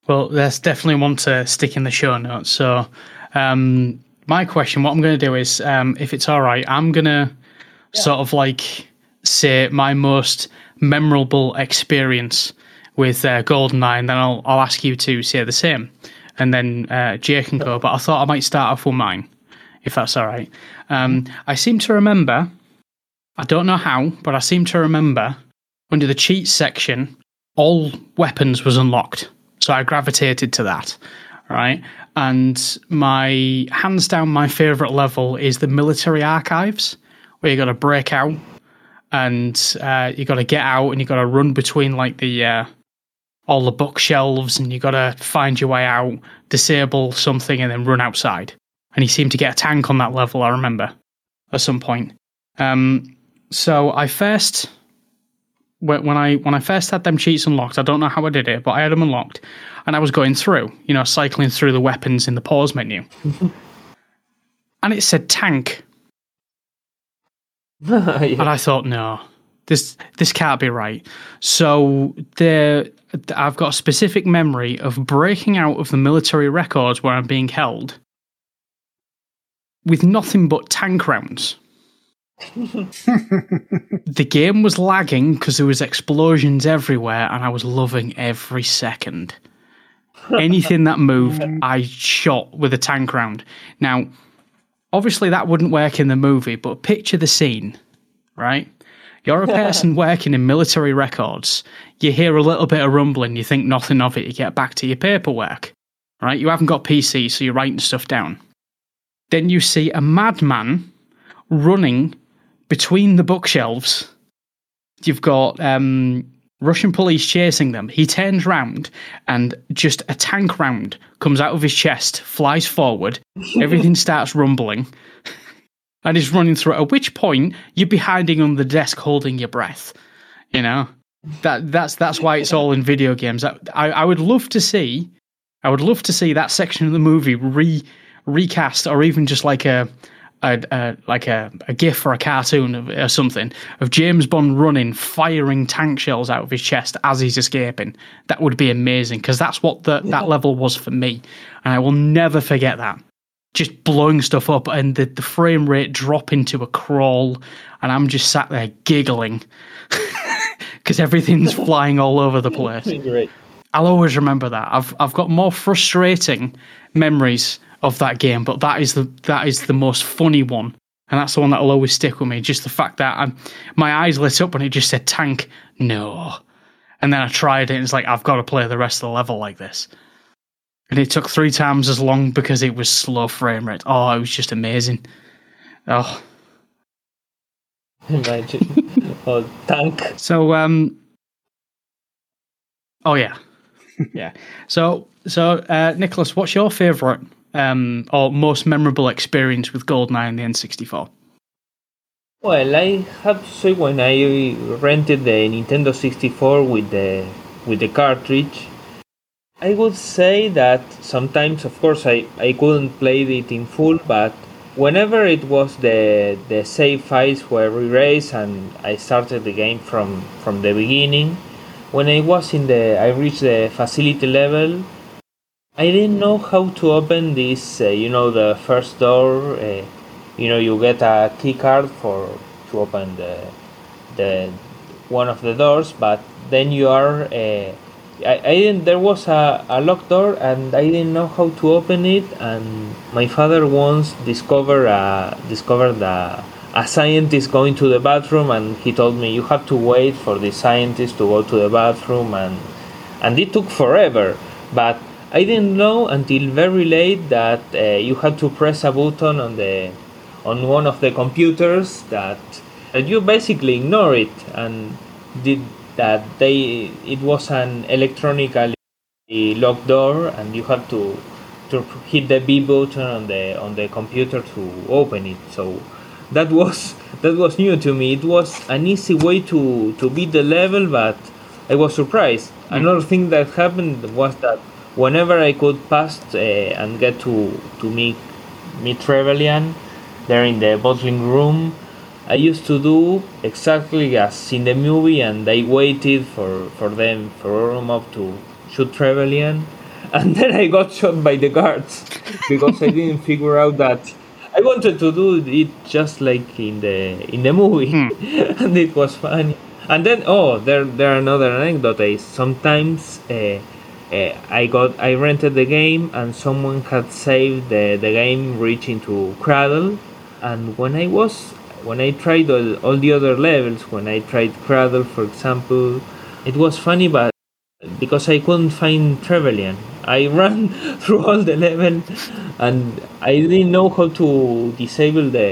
Well, that's definitely one to stick in the show notes. So, um, my question, what I'm going to do is, um, if it's all right, I'm going to sort of like say my most memorable experience with uh, GoldenEye, then I'll I'll ask you to say the same, and then uh, Jay can go. But I thought I might start off with mine, if that's all right. Um, I seem to remember, I don't know how, but I seem to remember under the cheat section all weapons was unlocked. So I gravitated to that, right? And my hands down, my favorite level is the military archives, where you got to break out and uh, you got to get out and you got to run between like the uh, all the bookshelves and you got to find your way out, disable something, and then run outside. And he seemed to get a tank on that level. I remember at some point. Um, so I first when I when I first had them cheats unlocked, I don't know how I did it, but I had them unlocked, and I was going through, you know, cycling through the weapons in the pause menu, and it said tank, Yeah. and I thought, no, this this can't be right. So the I've got a specific memory of breaking out of the military records where I'm being held with nothing but tank rounds. the game was lagging because there was explosions everywhere and I was loving every second. Anything that moved, mm. I shot with a tank round. Now, obviously that wouldn't work in the movie, but picture the scene, right? You're a person working in military records. You hear a little bit of rumbling, you think nothing of it, you get back to your paperwork, right? You haven't got PC, so you're writing stuff down. Then you see a madman running between the bookshelves. You've got um, Russian police chasing them. He turns round and just a tank round comes out of his chest, flies forward. Everything starts rumbling. And he's running through it. At which point you'd be hiding on the desk holding your breath. You know? That that's that's why it's all in video games. I, I, I would love to see I would love to see that section of the movie re recast or even just like a a, a, like a, a gif or a cartoon of, or something of James Bond running, firing tank shells out of his chest as he's escaping. That would be amazing because that's what the, yeah. that level was for me, and I will never forget that. Just blowing stuff up and the, the frame rate dropping to a crawl, and I'm just sat there giggling because everything's flying all over the place. I'll always remember that. I've I've got more frustrating memories of that game, but that is the that is the most funny one, and that's the one that'll always stick with me. Just the fact that I'm, my eyes lit up when it just said tank, no, and then I tried it, and it's like I've got to play the rest of the level like this, and it took three times as long because it was slow frame rate. Oh, it was just amazing. Oh, imagine, oh tank. So um, oh yeah, yeah. So so uh, Nicholas, what's your favourite um, or most memorable experience with GoldenEye and the N64? Well, I have to say when I rented the Nintendo 64 with the with the cartridge, I would say that sometimes, of course, I, I couldn't play it in full, but whenever it was the the save files were erased and I started the game from from the beginning, when I was in the I reached the facility level, I didn't know how to open this. Uh, you know, the first door. Uh, you know, you get a key card for to open the the one of the doors, but then you are. Uh, I, I didn't. There was a, a locked door, and I didn't know how to open it. And my father once discovered a discovered a, a scientist going to the bathroom, and he told me you have to wait for the scientist to go to the bathroom, and and it took forever, but I didn't know until very late that uh, you had to press a button on the on one of the computers that, that you basically ignore it and did that they it was an electronically locked door and you had to to hit the B button on the on the computer to open it. So that was that was new to me. It was an easy way to to beat the level, but I was surprised. Mm. Another thing that happened was that whenever I could pass uh, and get to to meet meet Trevelyan there in the bottling room, I used to do exactly as in the movie, and I waited for for them for Ourumov to shoot Trevelyan, and then I got shot by the guards because I didn't figure out that. I wanted to do it just like in the in the movie, hmm. and it was funny. And then, oh, there there another anecdote is sometimes uh, uh, I got I rented the game and someone had saved the, the game reaching to Cradle and when I was when I tried all, all the other levels when I tried Cradle for example it was funny but because I couldn't find Trevelyan I ran through all the level and I didn't know how to disable the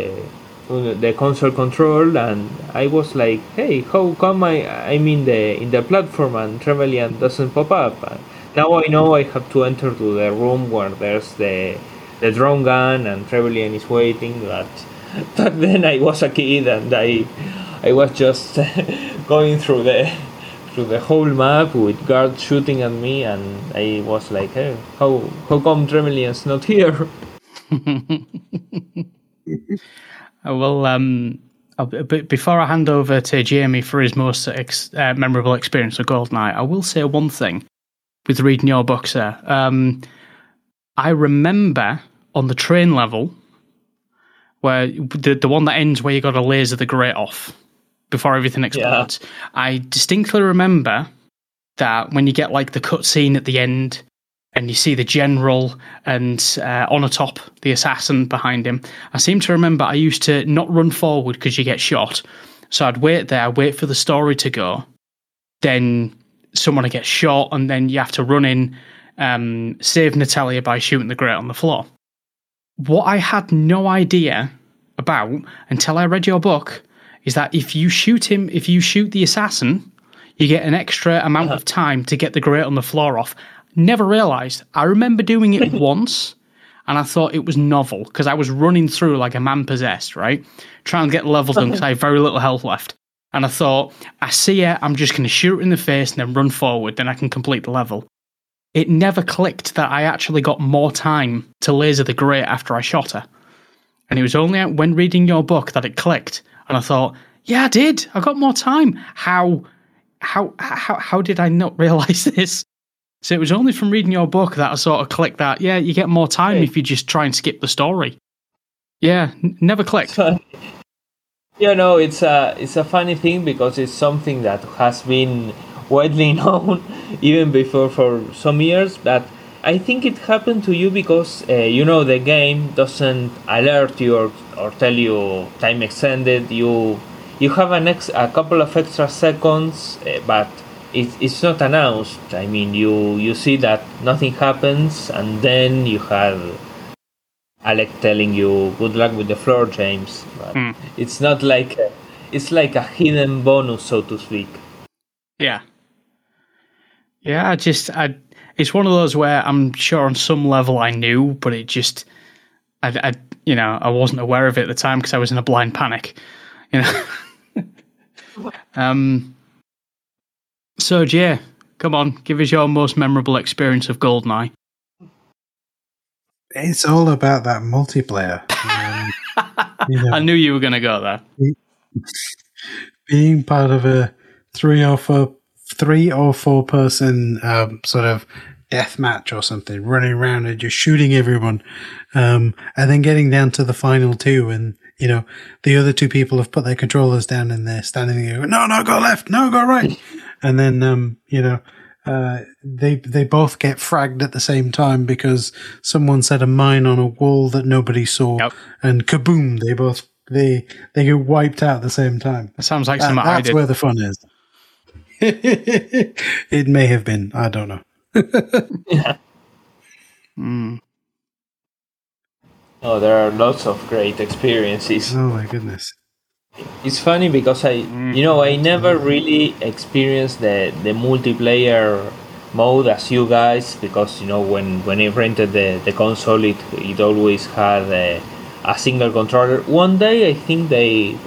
the console control and I was like hey how come I I'm in the in the platform and Trevelyan doesn't pop up now I know I have to enter to the room where there's the the drone gun and Trevelyan is waiting. But back then I was a kid and I I was just going through the through the whole map with guards shooting at me, and I was like, hey, how how come Trevelyan's not here? well, um, before I hand over to Jamie for his most ex- uh, memorable experience of GoldenEye, I will say one thing with reading your book, sir. Um, I remember on the train level where the the one that ends where you got to laser the grate off before everything explodes. Yeah. I distinctly remember that when you get like the cutscene at the end and you see the general and uh, on a top the assassin behind him. I seem to remember I used to not run forward because you get shot, so I'd wait there, wait for the story to go, then someone gets shot, and then you have to run in, um, save Natalia by shooting the grate on the floor. What I had no idea about until I read your book is that if you shoot him, if you shoot the assassin, you get an extra amount of uh-huh. time to get the grate on the floor off. Never realized. I remember doing it once, and I thought it was novel because I was running through like a man possessed, right? Trying to get the levels done because I have very little health left. And I thought, I see it, I'm just going to shoot it in the face and then run forward, then I can complete the level. It never clicked that I actually got more time to laser the grate after I shot her. And it was only when reading your book that it clicked. And I thought, yeah, I did. I got more time. How, how, how, how did I not realize this? So it was only from reading your book that I sort of clicked that, yeah, you get more time Hey. if you just try and skip the story. Yeah, n- never clicked. you know, it's a it's a funny thing because it's something that has been widely known even before for some years. But I think it happened to you because uh, you know the game doesn't alert you or, or tell you time extended. You you have an ex- a couple of extra seconds, uh, but it, it's not announced. I mean, you you see that nothing happens, and then you have Alec telling you good luck with the floor, James. But Hmm. it's not like a, it's like a hidden bonus, so to speak. Yeah. Yeah, I just I it's one of those where I'm sure on some level I knew, but it just I, I you know, I wasn't aware of it at the time because I was in a blind panic. You know. um so Jay, come on, give us your most memorable experience of Goldeneye. It's all about that multiplayer. Um, you know, I knew you were gonna go there. being part of a three or four three or four person um, sort of death match or something, running around and just shooting everyone, um, and then getting down to the final two, and you know the other two people have put their controllers down and they're standing there, going, no, no, go left, no, go right, and then um, you know. Uh, they they both get fragged at the same time because someone set a mine on a wall that nobody saw, Yep. and kaboom! They both they they get wiped out at the same time. That sounds like That- something I that's did. where the fun is. it may have been. I don't know. yeah. Mm. Oh, there are lots of great experiences. Oh my goodness. It's funny because I, you know, I never really experienced the the multiplayer mode as you guys because you know when when I rented the the console, it it always had a, a single controller. One day, I think they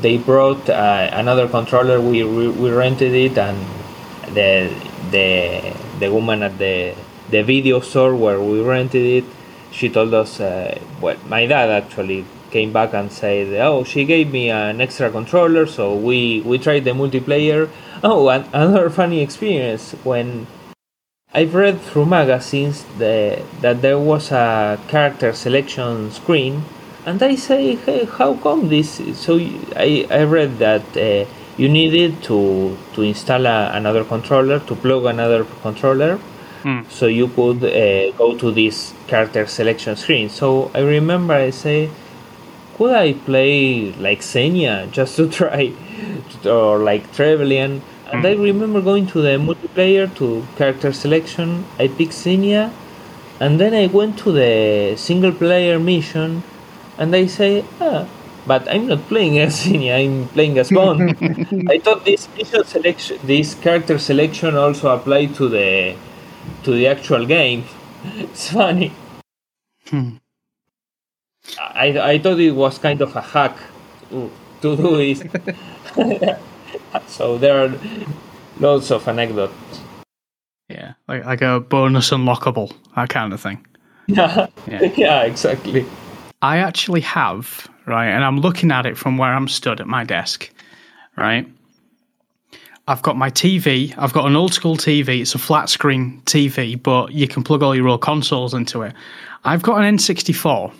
they brought uh, another controller. We, we we rented it, and the the the woman at the the video store where we rented it, she told us. Uh, well, my dad actually came back and said, "Oh, she gave me an extra controller, so we we tried the multiplayer." Oh, and another funny experience when I've read through magazines the, that there was a character selection screen, and I say, "Hey, how come this?" So I I read that uh, you needed to to install a, another controller to plug another controller, so you could uh, go to this character selection screen. So I remember I say, could I play like Xenia just to try, or like Trevelyan? And I remember going to the multiplayer to character selection. I picked Xenia, and then I went to the single player mission, and I say, ah, but I'm not playing as Xenia. I'm playing as Bond. I thought this mission selection, this character selection, also applied to the to the actual game. It's funny. Hmm. I, I thought it was kind of a hack to, to do this. so there are lots of anecdotes. Yeah, like like a bonus unlockable, that kind of thing. Yeah, Yeah. yeah, exactly. I actually have, right, and I'm looking at it from where I'm stood at my desk, right? I've got my TV. I've got an old school TV. It's a flat screen TV, but you can plug all your old consoles into it. I've got an N64,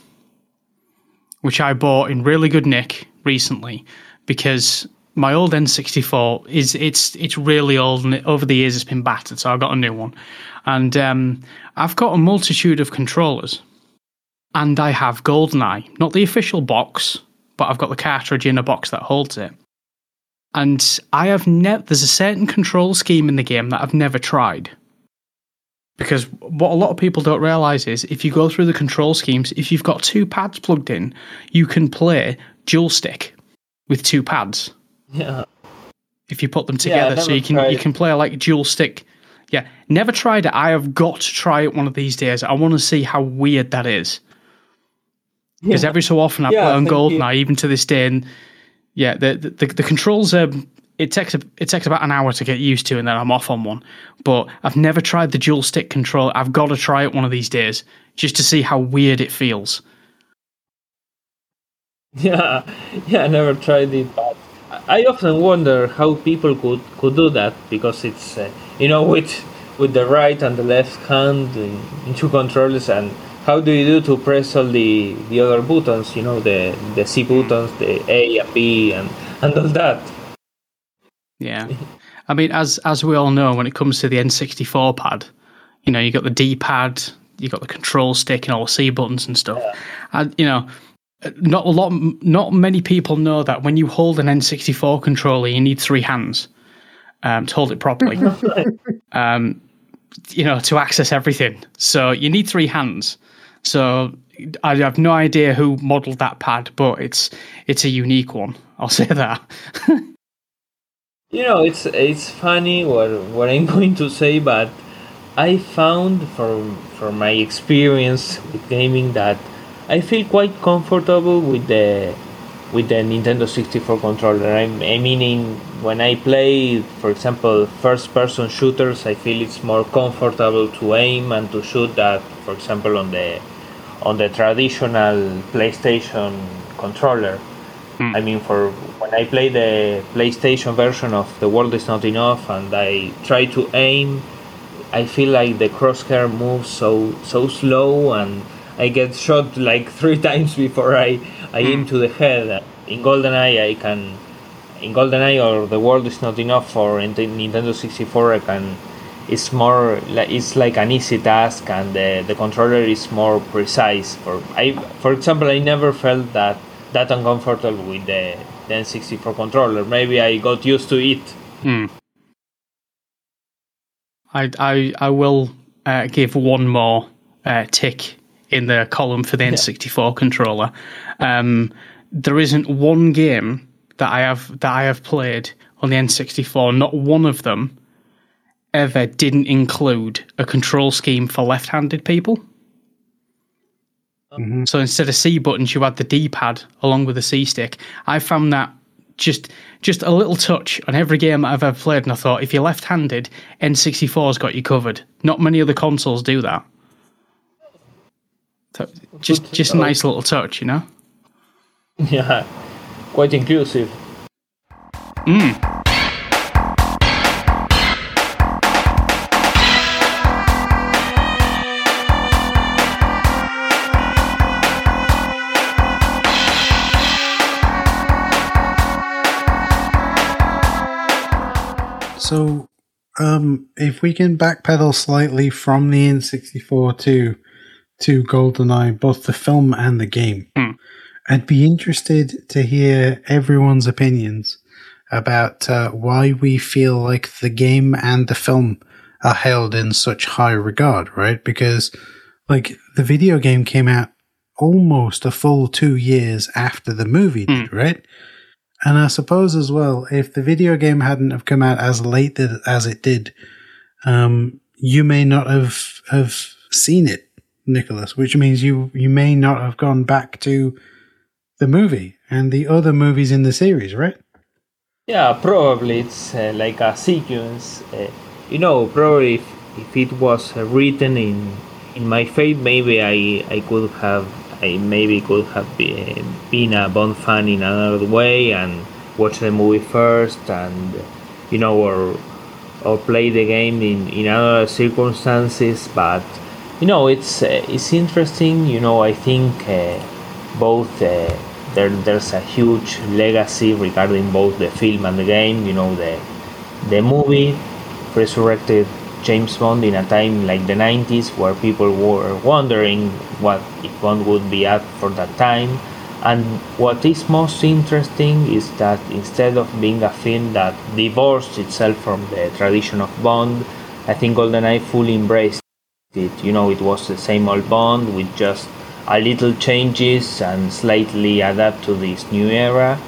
which I bought in really good nick recently because my old N64 is it's it's really old and over the years it's been battered. So I got a new one, and um, I've got a multitude of controllers and I have GoldenEye, not the official box, but I've got the cartridge in a box that holds it. And I have never, there's a certain control scheme in the game that I've never tried. Because what a lot of people don't realize is if you go through the control schemes, if you've got two pads plugged in, you can play dual stick with two pads Yeah, if you put them Yeah, together. so you can you it. can play like dual stick. Yeah, never tried it. I have got to try it one of these days. I want to see how weird that is. Because Yeah. every so often I Yeah, play on gold you. GoldenEye, even to this day, and yeah, the the, the, the controls are. It takes a, it takes about an hour to get used to, and then I'm off on one. But I've never tried the dual stick control. I've got to try it one of these days just to see how weird it feels. Yeah, yeah, I never tried it. But I often wonder how people could, could do that because it's uh, you know with with the right and the left hand in, in two controllers and how do you do to press all the, the other buttons? You know the the C buttons, the A and B and and all that. Yeah, I mean, as as we all know, when it comes to the N64 pad, you know, you got the D pad, you got the control stick, and all the C buttons and stuff. And you know, not a lot, not many people know that when you hold an N64 controller, you need three hands um, to hold it properly. um, you know, to access everything. So you need three hands. So I have no idea who modelled that pad, but it's it's a unique one. I'll say that. You know, it's it's funny what what I'm going to say, but I found from from my experience with gaming that I feel quite comfortable with the with the Nintendo 64 controller. I'm, I mean, when I play, for example, first-person shooters, I feel it's more comfortable to aim and to shoot that, for example, on the on the traditional PlayStation controller. Hmm. I mean, for when I play the PlayStation version of The World Is Not Enough and I try to aim, I feel like the crosshair moves so so slow and I get shot like three times before I, I aim hmm. to the head. In GoldenEye, I can. In GoldenEye or The World Is Not Enough or in the Nintendo 64, I can. It's more like it's like an easy task and the, the controller is more precise. For I, for example, I never felt that that uncomfortable with the, the N64 controller. Maybe I got used to it. I I I will uh, give one more uh, tick in the column for the N64 controller. Um, there isn't one game that I have that I have played on the N64. Not one of them ever didn't include a control scheme for left-handed people. Mm-hmm. So instead of C buttons, you had the D pad along with the C stick. I found that just just a little touch on every game I've ever played, and I thought if you're left-handed, N64's got you covered. Not many other consoles do that. So just just a oh. nice little touch, you know. Yeah, quite inclusive. Hmm. So, um, if we can backpedal slightly from the N64 to to GoldenEye, both the film and the game, I'd be interested to hear everyone's opinions about uh, why we feel like the game and the film are held in such high regard, right? Because, like, the video game came out almost a full two years after the movie did, right? And I suppose as well, if the video game hadn't have come out as late as it did, um, you may not have have seen it, Nicholas. Which means you you may not have gone back to the movie and the other movies in the series, right? Yeah, probably it's uh, like a sequence. Uh, you know, probably if, if it was uh, written in in my fate, maybe I I could have I maybe could have be, been a Bond fan in another way and watch the movie first, and you know, or or play the game in in other circumstances. But you know, it's uh, it's interesting. You know, I think uh, both. Uh, there, there's a huge legacy regarding both the film and the game. You know, the the movie resurrected James Bond in a time like the 90s where people were wondering what Bond would be at for that time. And what is most interesting is that instead of being a film that divorced itself from the tradition of Bond, I think GoldenEye fully embraced it. You know, it was the same old Bond with just a little changes and slightly adapt to this new era.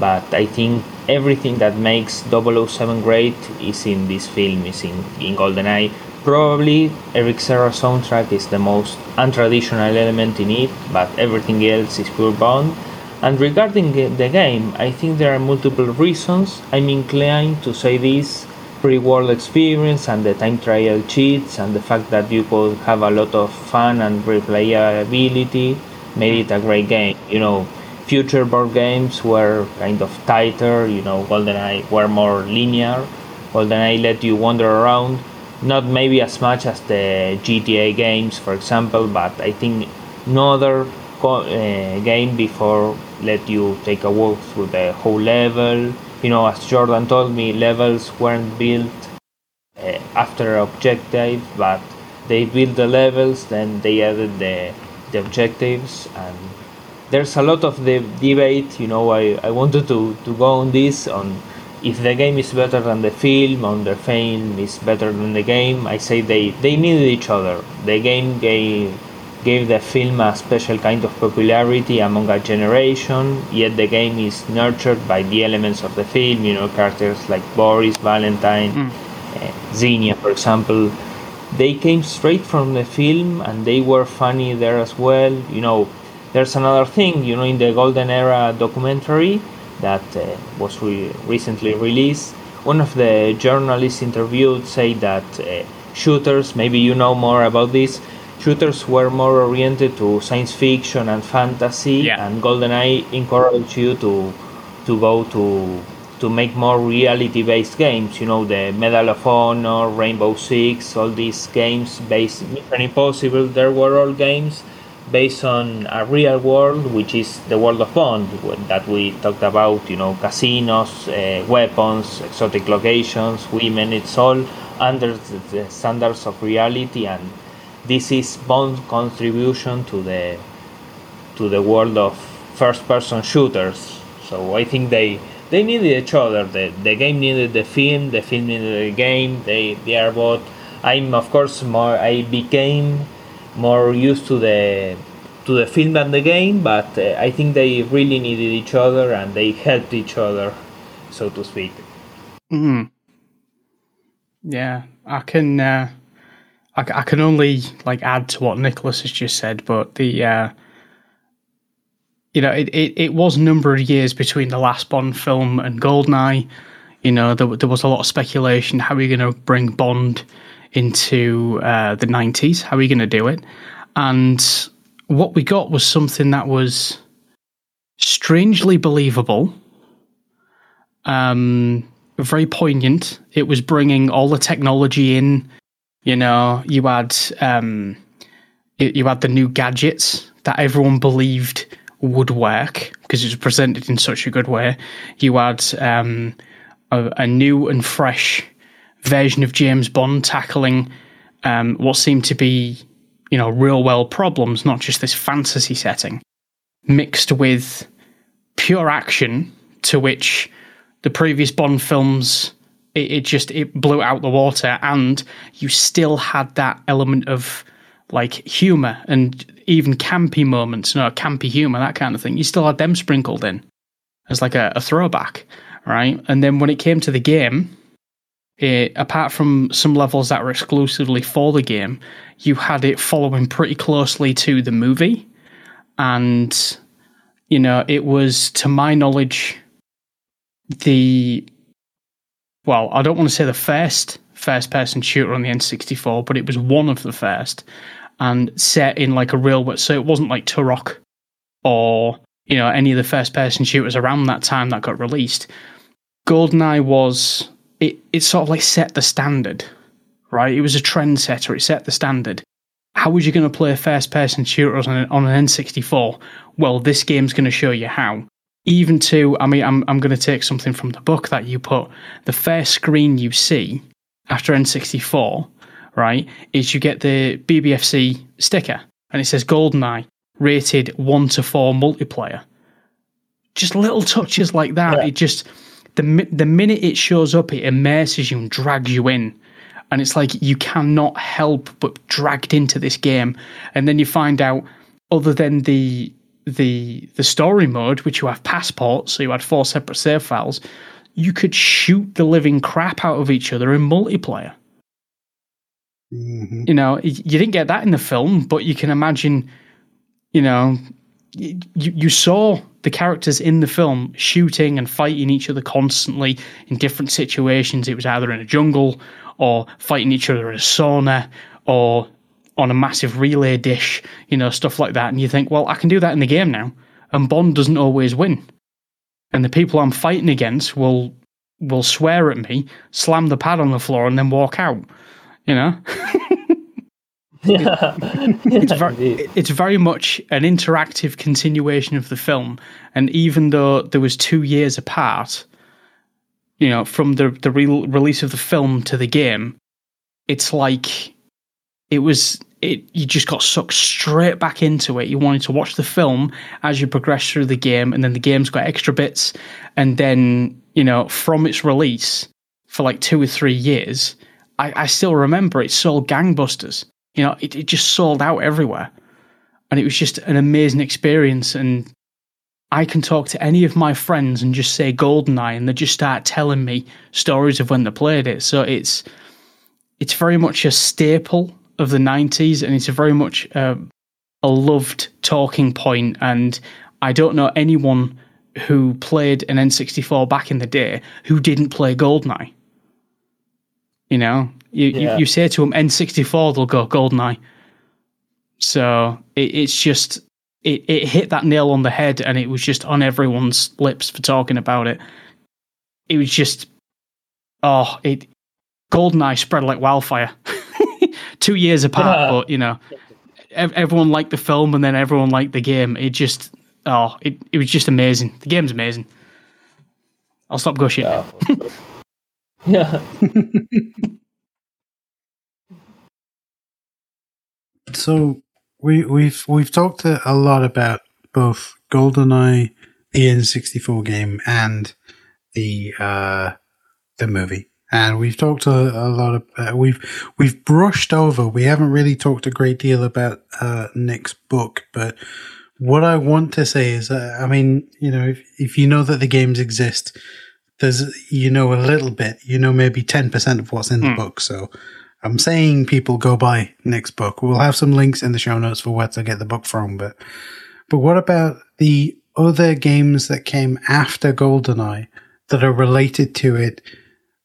But I think everything that makes 007 great is in this film, is in, in GoldenEye. Probably Eric Serra soundtrack is the most untraditional element in it, but everything else is pure Bond. And regarding the game, I think there are multiple reasons. I'm inclined to say this pre world experience and the time trial cheats and the fact that you could have a lot of fun and replayability made it a great game. You know, future Bond games were kind of tighter, you know, GoldenEye were more linear. GoldenEye let you wander around, not maybe as much as the GTA games, for example, but I think no other uh, game before let you take a walk through the whole level. You know, as Jordan told me, levels weren't built uh, after objective, but they built the levels, then they added the, the objectives, and there's a lot of the debate. You know, I, I wanted to, to go on this on if the game is better than the film, on the film is better than the game. I say they, they needed each other. The game gave gave the film a special kind of popularity among a generation, yet the game is nurtured by the elements of the film, you know, characters like Boris, Valentine, mm. uh, Xenia, for example. They came straight from the film and they were funny there as well. You know, there's another thing, you know, in the Golden Era documentary that uh, was re- recently released. One of the journalists interviewed said that uh, shooters, maybe you know more about this, shooters were more oriented to science fiction and fantasy, yeah. and GoldenEye encouraged you to to go to to make more reality-based games. You know, the Medal of Honor, Rainbow Six, all these games based Mission Impossible. There were all games based on a real world, which is the world of Bond that we talked about. You know, casinos, uh, weapons, exotic locations, women. It's all under the standards of reality and this is Bond's contribution to the to the world of first person shooters. So I think they they needed each other. The the game needed the film, the film needed the game. They they are both I'm of course more I became more used to the to the film than the game, but uh, I think they really needed each other and they helped each other, so to speak. Mm. Yeah, I can uh, I, I can only like add to what Nicholas has just said, but the uh, you know it, it, it was a number of years between the last Bond film and Goldeneye. You know there, there was a lot of speculation how are we going to bring Bond into uh, the nineties? How are we going to do it? And what we got was something that was strangely believable. Um, very poignant. It was bringing all the technology in you know, you had um, you had the new gadgets that everyone believed would work because it was presented in such a good way. You had um, a, a, new and fresh version of James Bond tackling um, what seemed to be, you know, real world problems, not just this fantasy setting, mixed with pure action to which the previous Bond films it, it just it blew out the water, and you still had that element of like humor and even campy moments, you know, campy humor, that kind of thing. You still had them sprinkled in as like a, a throwback, right? And then when it came to the game, it, apart from some levels that were exclusively for the game, you had it following pretty closely to the movie. And, you know, it was, to my knowledge, the well, I don't want to say the first first person shooter on the N64, but it was one of the first and set in like a real world. so it wasn't like Turok or you know any of the first person shooters around that time that got released. GoldenEye was it it sort of like set the standard, right? It was a trendsetter, it set the standard. How was you going to play a first person shooter on, on an N64? Well, this game's going to show you how even to i mean i'm, I'm going to take something from the book that you put the first screen you see after n64 right is you get the bbfc sticker and it says goldeneye rated 1 to 4 multiplayer just little touches like that yeah. it just the, the minute it shows up it immerses you and drags you in and it's like you cannot help but dragged into this game and then you find out other than the the the story mode, which you have passports, so you had four separate save files. you could shoot the living crap out of each other in multiplayer. Mhm. You know, you didn't get that in the film, but you can imagine, you know, you, you saw the characters in the film shooting and fighting each other constantly in different situations. It was either in a jungle or fighting each other in a sauna or on a massive relay dish, you know, stuff like that. And you think, well, I can do that in the game now. And Bond doesn't always win. And the people I'm fighting against will will swear at me, slam the pad on the floor, and then walk out. You know? yeah. it's very, it's very much an interactive continuation of the film. And even though there was two years apart, you know, from the the re- release of the film to the game, it's like it was it. You just got sucked straight back into it. You wanted to watch the film as you progress through the game, and then the game's got extra bits. And then you know, from its release for like two or three years, I, I still remember it sold gangbusters. You know, it, it just sold out everywhere. And it was just an amazing experience. And I can talk to any of my friends and just say Goldeneye, and they just start telling me stories of when they played it. So it's it's very much a staple of the 90s, and it's a very much uh, a loved talking point. And I don't know anyone who played an N64 back in the day who didn't play Goldeneye. You know, you, Yeah. you, you say to them N64, they'll go Goldeneye. So it, it's just it, it hit that nail on the head, and it was just on everyone's lips for talking about it. It was just oh, it Goldeneye spread like wildfire. Two years apart, Yeah. but you know, everyone liked the film, and then everyone liked the game. It just oh, it, it was just amazing. The game's amazing. I'll stop gushing. Yeah. yeah. So we we've we've talked a, lot about both GoldenEye, the N64 game, and the uh, the movie, and we've talked a, a lot of uh, we've we've brushed over. We haven't really talked a great deal about uh, Nick's book, but what I want to say is, uh, I mean, you know, if if you know that the games exist, there's you know a little bit, you know, maybe ten percent of what's in the Hmm. book, so. I'm saying people go buy Nick's book. We'll have some links in the show notes for where to get the book from, but but what about the other games that came after GoldenEye that are related to it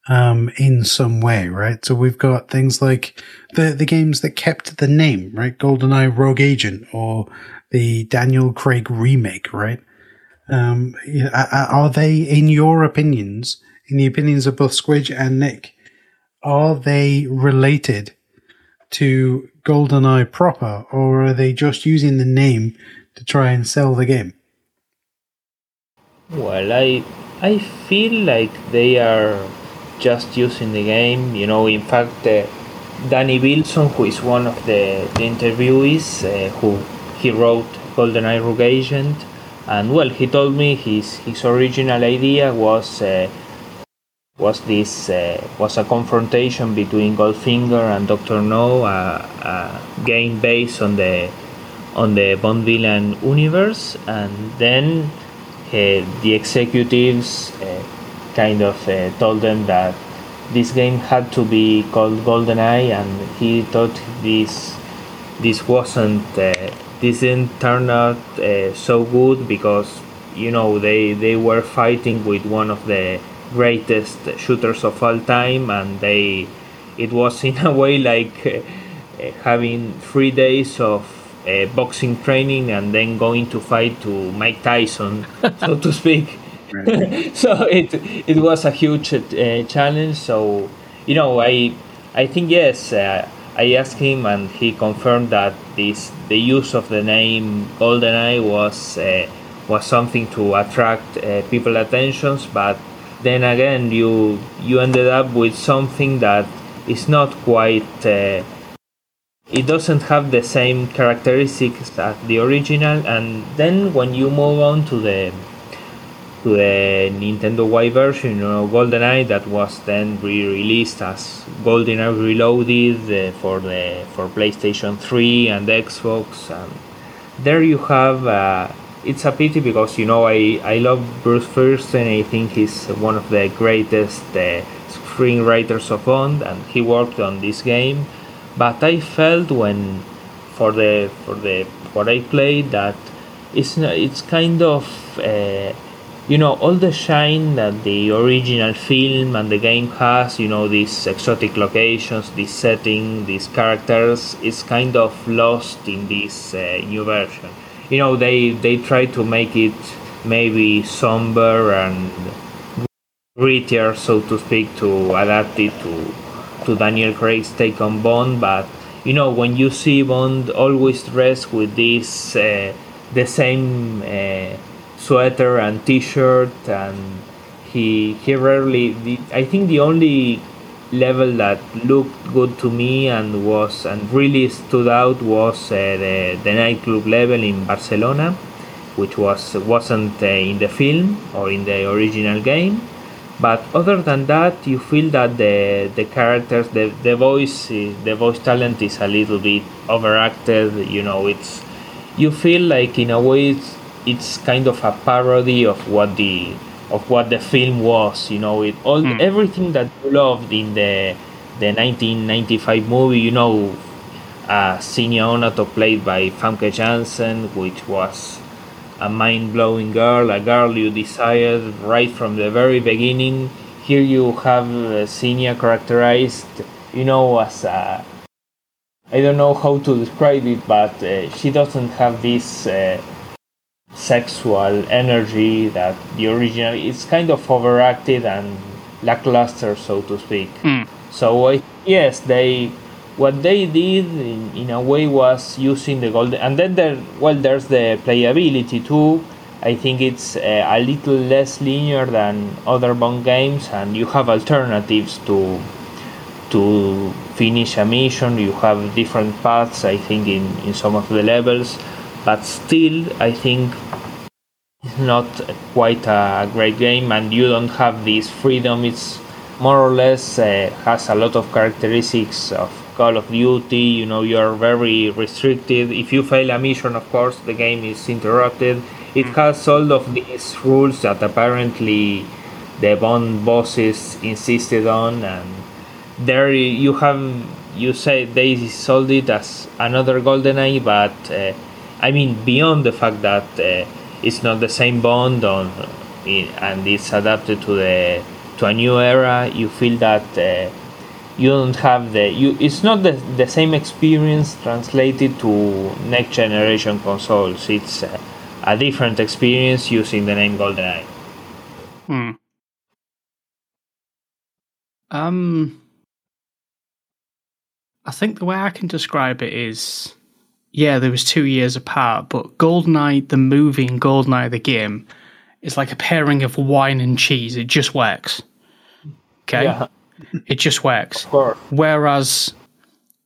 um, in some way, right? So we've got things like the the games that kept the name, right? GoldenEye Rogue Agent or the Daniel Craig remake, right? Um, are they, in your opinions, in the opinions of both Squidge and Nick, are they related to GoldenEye proper, or are they just using the name to try and sell the game? Well, I I feel like they are just using the game. You know, in fact, uh, Danny Bilson, who is one of the, the interviewees, uh, who he wrote GoldenEye Rogue Agent, and well, he told me his his original idea was. Uh, was this uh, was a confrontation between Goldfinger and Doctor No, a, a game based on the on the Bond villain universe, and then uh, the executives uh, kind of uh, told them that this game had to be called GoldenEye, and he thought this this wasn't didn't turn out uh, so good because you know they they were fighting with one of the greatest shooters of all time, and they it was in a way like uh, uh, having three days of uh, boxing training and then going to fight to Mike Tyson, so to speak. so it it was a huge uh, challenge. So you know, I I think yes. I asked him, and he confirmed that this the use of the name GoldenEye was uh, was something to attract uh, people attentions, but then again, you you ended up with something that is not quite. Uh, it doesn't have the same characteristics as the original, and then when you move on to the to the Nintendo Wii version, you know, GoldenEye that was then re-released as GoldenEye Reloaded uh, for the for PlayStation 3 and Xbox, and there you have uh, it's a pity because you know I, I love Bruce Feirstein. I think he's one of the greatest uh, screenwriters of Bond, and he worked on this game. But I felt when for the for the what I played that it's it's kind of uh, you know all the shine that the original film and the game has you know these exotic locations this setting these characters is kind of lost in this uh, new version. You know they they try to make it maybe somber and grittier so to speak to adapt it to to Daniel Craig's take on Bond but you know when you see Bond always dressed with this uh, the same uh, sweater and T-shirt, and he he rarely. The, I think the only level that looked good to me and was and really stood out was uh, the the nightclub level in Barcelona, which was wasn't uh, in the film or in the original game. But other than that, you feel that the the characters, the the voice, the voice talent is a little bit overacted. You know, it's you feel like in a way it's it's kind of a parody of what the of what the film was. You know, it all mm. everything that you loved in the the 1995 movie. You know, uh, Xenia Onatopp played by Famke Janssen, which was a mind blowing girl, a girl you desired right from the very beginning. Here you have uh, characterized, you know, as a I don't know how to describe it, but uh, she doesn't have this uh, sexual energy that the original is kind of overacted and lackluster so to speak. Mm. so uh, yes they what they did in, in a way was using the golden and then there well there's the playability too. I think it's uh, a little less linear than other bond games and you have alternatives to to finish a mission. You have different paths i think in in some of the levels but still I think it's not quite a great game and you don't have this freedom. It's more or less uh, has a lot of characteristics of Call of Duty. You know you're very restricted. If you fail a mission of course the game is interrupted. It mm. has all of these rules that apparently the Bond bosses insisted on and there you have you say they sold it as another GoldenEye but uh, I mean, beyond the fact that uh, it's not the same Bond on, and it's adapted to the to a new era, you feel that uh, you don't have the you. It's not the the same experience translated to next generation consoles. It's uh, a different experience using the name GoldenEye. Hmm. Um, I think the way I can describe it is yeah, there was two years apart, but Goldeneye the movie and Goldeneye the game is like a pairing of wine and cheese. It just works. Okay, yeah. it just works. Whereas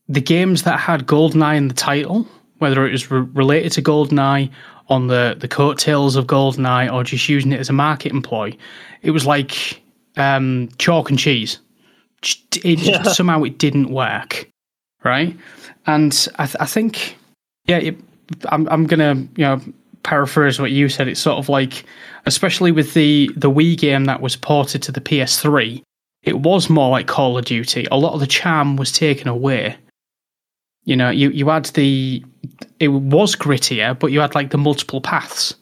the games that had Goldeneye in the title, whether it was re- related to Goldeneye on the the coattails of Goldeneye or just using it as a market employ, it was like um, chalk and cheese. It, yeah. Somehow it didn't work, right? And I, th- I think yeah, it, I'm I'm gonna you know paraphrase what you said. It's sort of like, especially with the the Wii game that was ported to the PS3, it was more like Call of Duty. A lot of the charm was taken away. You know, you you had the it was grittier, but you had like the multiple paths.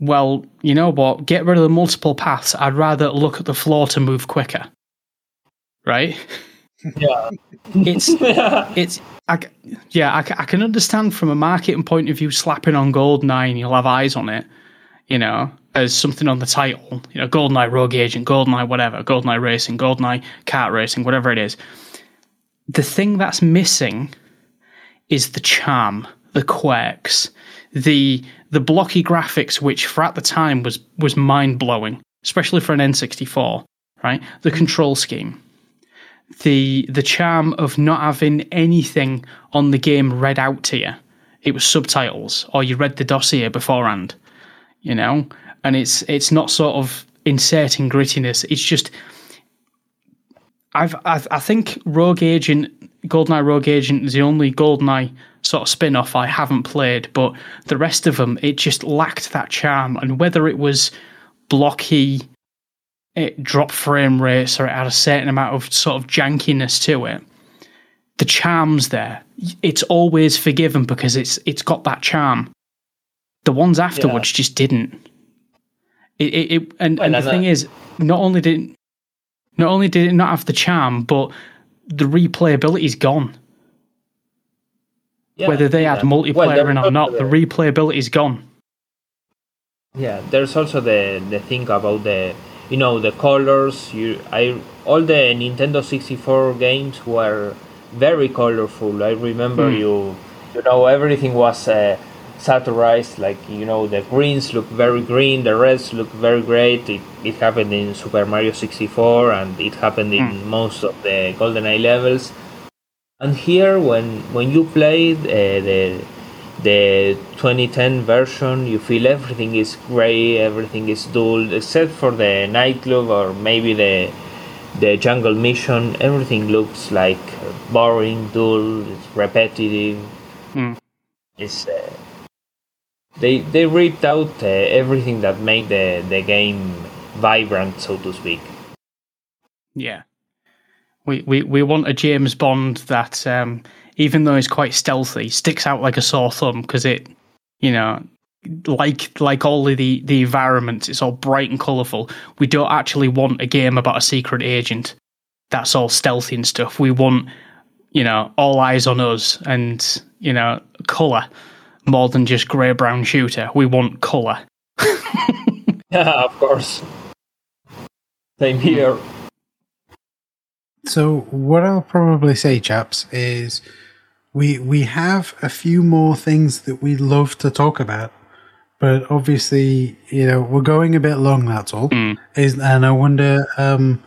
Well, you know what? Get rid of the multiple paths. I'd rather look at the floor to move quicker. Right? Yeah. it's it's I, yeah, I, I, can understand from a marketing point of view slapping on GoldenEye you'll have eyes on it, you know, as something on the title, you know, GoldenEye Rogue Agent, GoldenEye whatever, GoldenEye Racing, GoldenEye Kart Racing, whatever it is. The thing that's missing is the charm, the quirks, the the blocky graphics, which for at the time was was mind blowing, especially for an N64. Right, the control scheme, the the charm of not having anything on the game read out to you. It was subtitles, or you read the dossier beforehand, you know. And it's it's not sort of inserting grittiness. It's just I've I, I think Rogue Agent, GoldenEye Rogue Agent is the only GoldenEye sort of spin off I haven't played, but the rest of them it just lacked that charm. And whether it was blocky, it dropped frame rates, or it had a certain amount of sort of jankiness to it, the charm's there. It's always forgiven because it's it's got that charm. The ones afterwards yeah. just didn't. It, it, it and, well, and the thing is, not only did not only did it not have the charm, but the replayability is gone. Yeah, Whether they yeah. had multiplayer well, in or not, the, the replayability is gone. Yeah, there's also the the thing about the you know the colors. You I all the Nintendo 64 games were very colorful. I remember mm. you you know everything was. Uh, satirized like you know the greens look very green the reds look very great it, it happened in super mario 64 and it happened in mm. most of the goldeneye levels and here when when you played uh, the the 2010 version you feel everything is gray everything is dull except for the nightclub or maybe the the jungle mission everything looks like boring dull it's repetitive mm. it's uh, they they ripped out uh, everything that made the the game vibrant, so to speak. Yeah, we we we want a James Bond that, um, even though it's quite stealthy, sticks out like a sore thumb because it, you know, like like all of the the environments, it's all bright and colourful. We don't actually want a game about a secret agent that's all stealthy and stuff. We want, you know, all eyes on us and you know, colour more than just grey brown shooter. We want colour. yeah, of course. Same here. So what I'll probably say, chaps, is we we have a few more things that we love to talk about, but obviously, you know, we're going a bit long. That's all. Mm. Is and I wonder, um,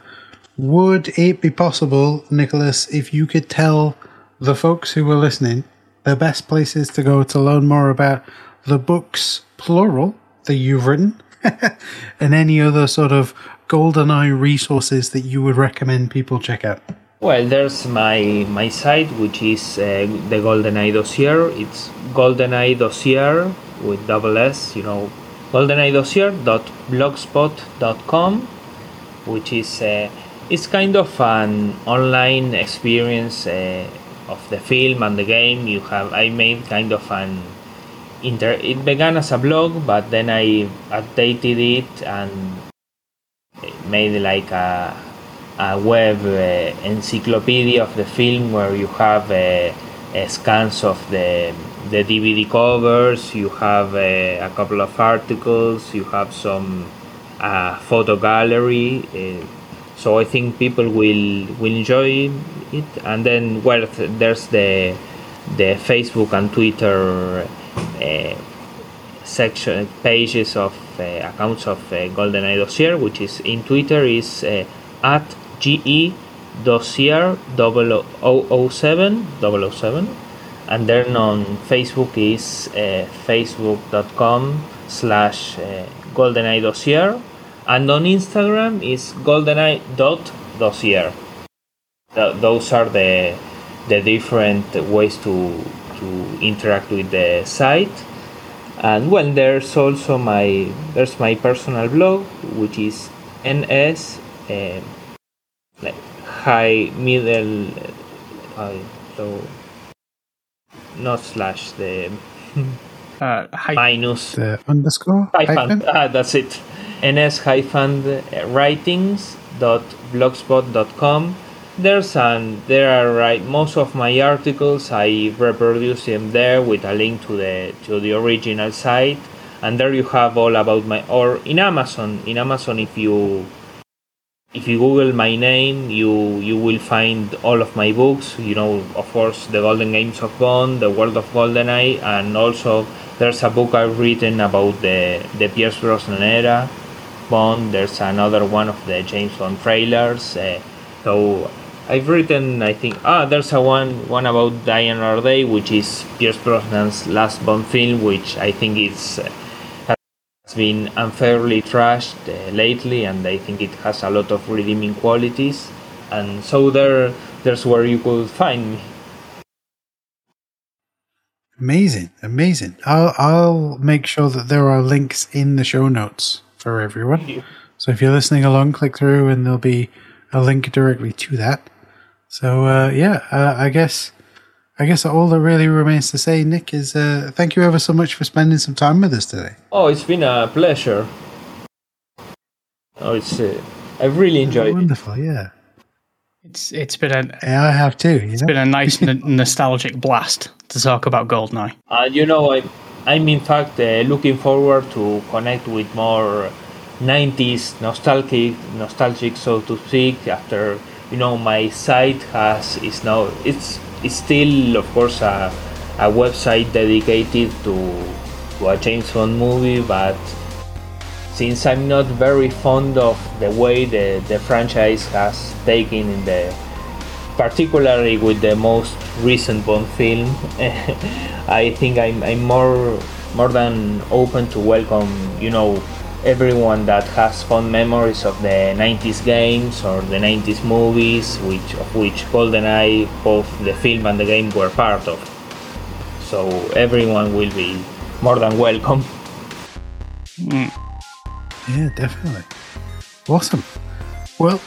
would it be possible, Nicholas, if you could tell the folks who are listening the best places to go to learn more about the books, plural, that you've written, and any other sort of GoldenEye resources that you would recommend people check out? Well, there's my my site, which is uh, the GoldenEye Dossier. It's GoldenEye Dossier with double S, you know, goldeneyedossier.blogspot.com, which is uh, it's kind of an online experience. Uh, of the film and the game you have i made kind of an inter it began as a blog but then i updated it and made like a, a web uh, encyclopedia of the film where you have uh, uh, scans of the the dvd covers you have a couple of articles you have some photo gallery so I think people will will enjoy it. And then well, there's the the Facebook and Twitter section pages of accounts of uh, GoldenEye Dossier, which is in Twitter is uh, at ge dossier 007 007 and then on facebook is uh, facebook.com slash uh, goldeneye dossier and on Instagram is goldeneye.dossier. Th- those are the the different ways to to interact with the site. And well, there's also my there's my personal blog, which is ns uh, like high middle uh, so not slash the uh, minus. The underscore hyphen. Ah, that's it. Ns-writings.blogspot.com there's an there are right most of my articles i reproduce them there with a link to the to the original site and there you have all about my or in amazon in amazon if you if you google my name you you will find all of my books you know of course the golden games of bond the world of goldeneye and also there's a book i've written about the the pierce brosnan era Bond. There's another one of the James Bond trailers. Uh, so I've written, I think, ah, there's a one one about Die Another Day, which is Pierce Brosnan's last Bond film, which I think it's uh, has been unfairly trashed uh, lately, and I think it has a lot of redeeming qualities. and so there there's where you could find me. Amazing, amazing. I'll I'll make sure that there are links in the show notes for everyone. So if you're listening along, click through and there'll be a link directly to that. So uh, yeah, uh, I guess I guess all that really remains to say, Nick, is uh, thank you ever so much for spending some time with us today. Oh, it's been a pleasure. Oh, it's uh, I really enjoyed it. Wonderful, yeah. It's it's been a Yeah, I have too. You it's know? been a nice n- nostalgic blast to talk about Goldeneye. And you know, I, I'm in fact uh, looking forward to connect with more 90s nostalgic, nostalgic, so to speak. After you know, my site has is now it's it's still of course a, a website dedicated to to a James Bond movie, but since I'm not very fond of the way the, the franchise has taken in the particularly with the most recent Bond film, I think I'm, I'm more more than open to welcome you know everyone that has fond memories of the 90s games or the 90s movies, which of which GoldenEye, both the film and the game, were part of. So everyone will be more than welcome. Yeah, definitely. Awesome. Well,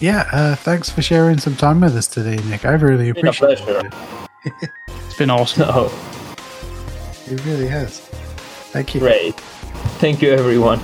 yeah, uh, thanks for sharing some time with us today, Nick. I really appreciate it. It's been awesome. Oh, It really has. Thank you. great. Thank you, everyone.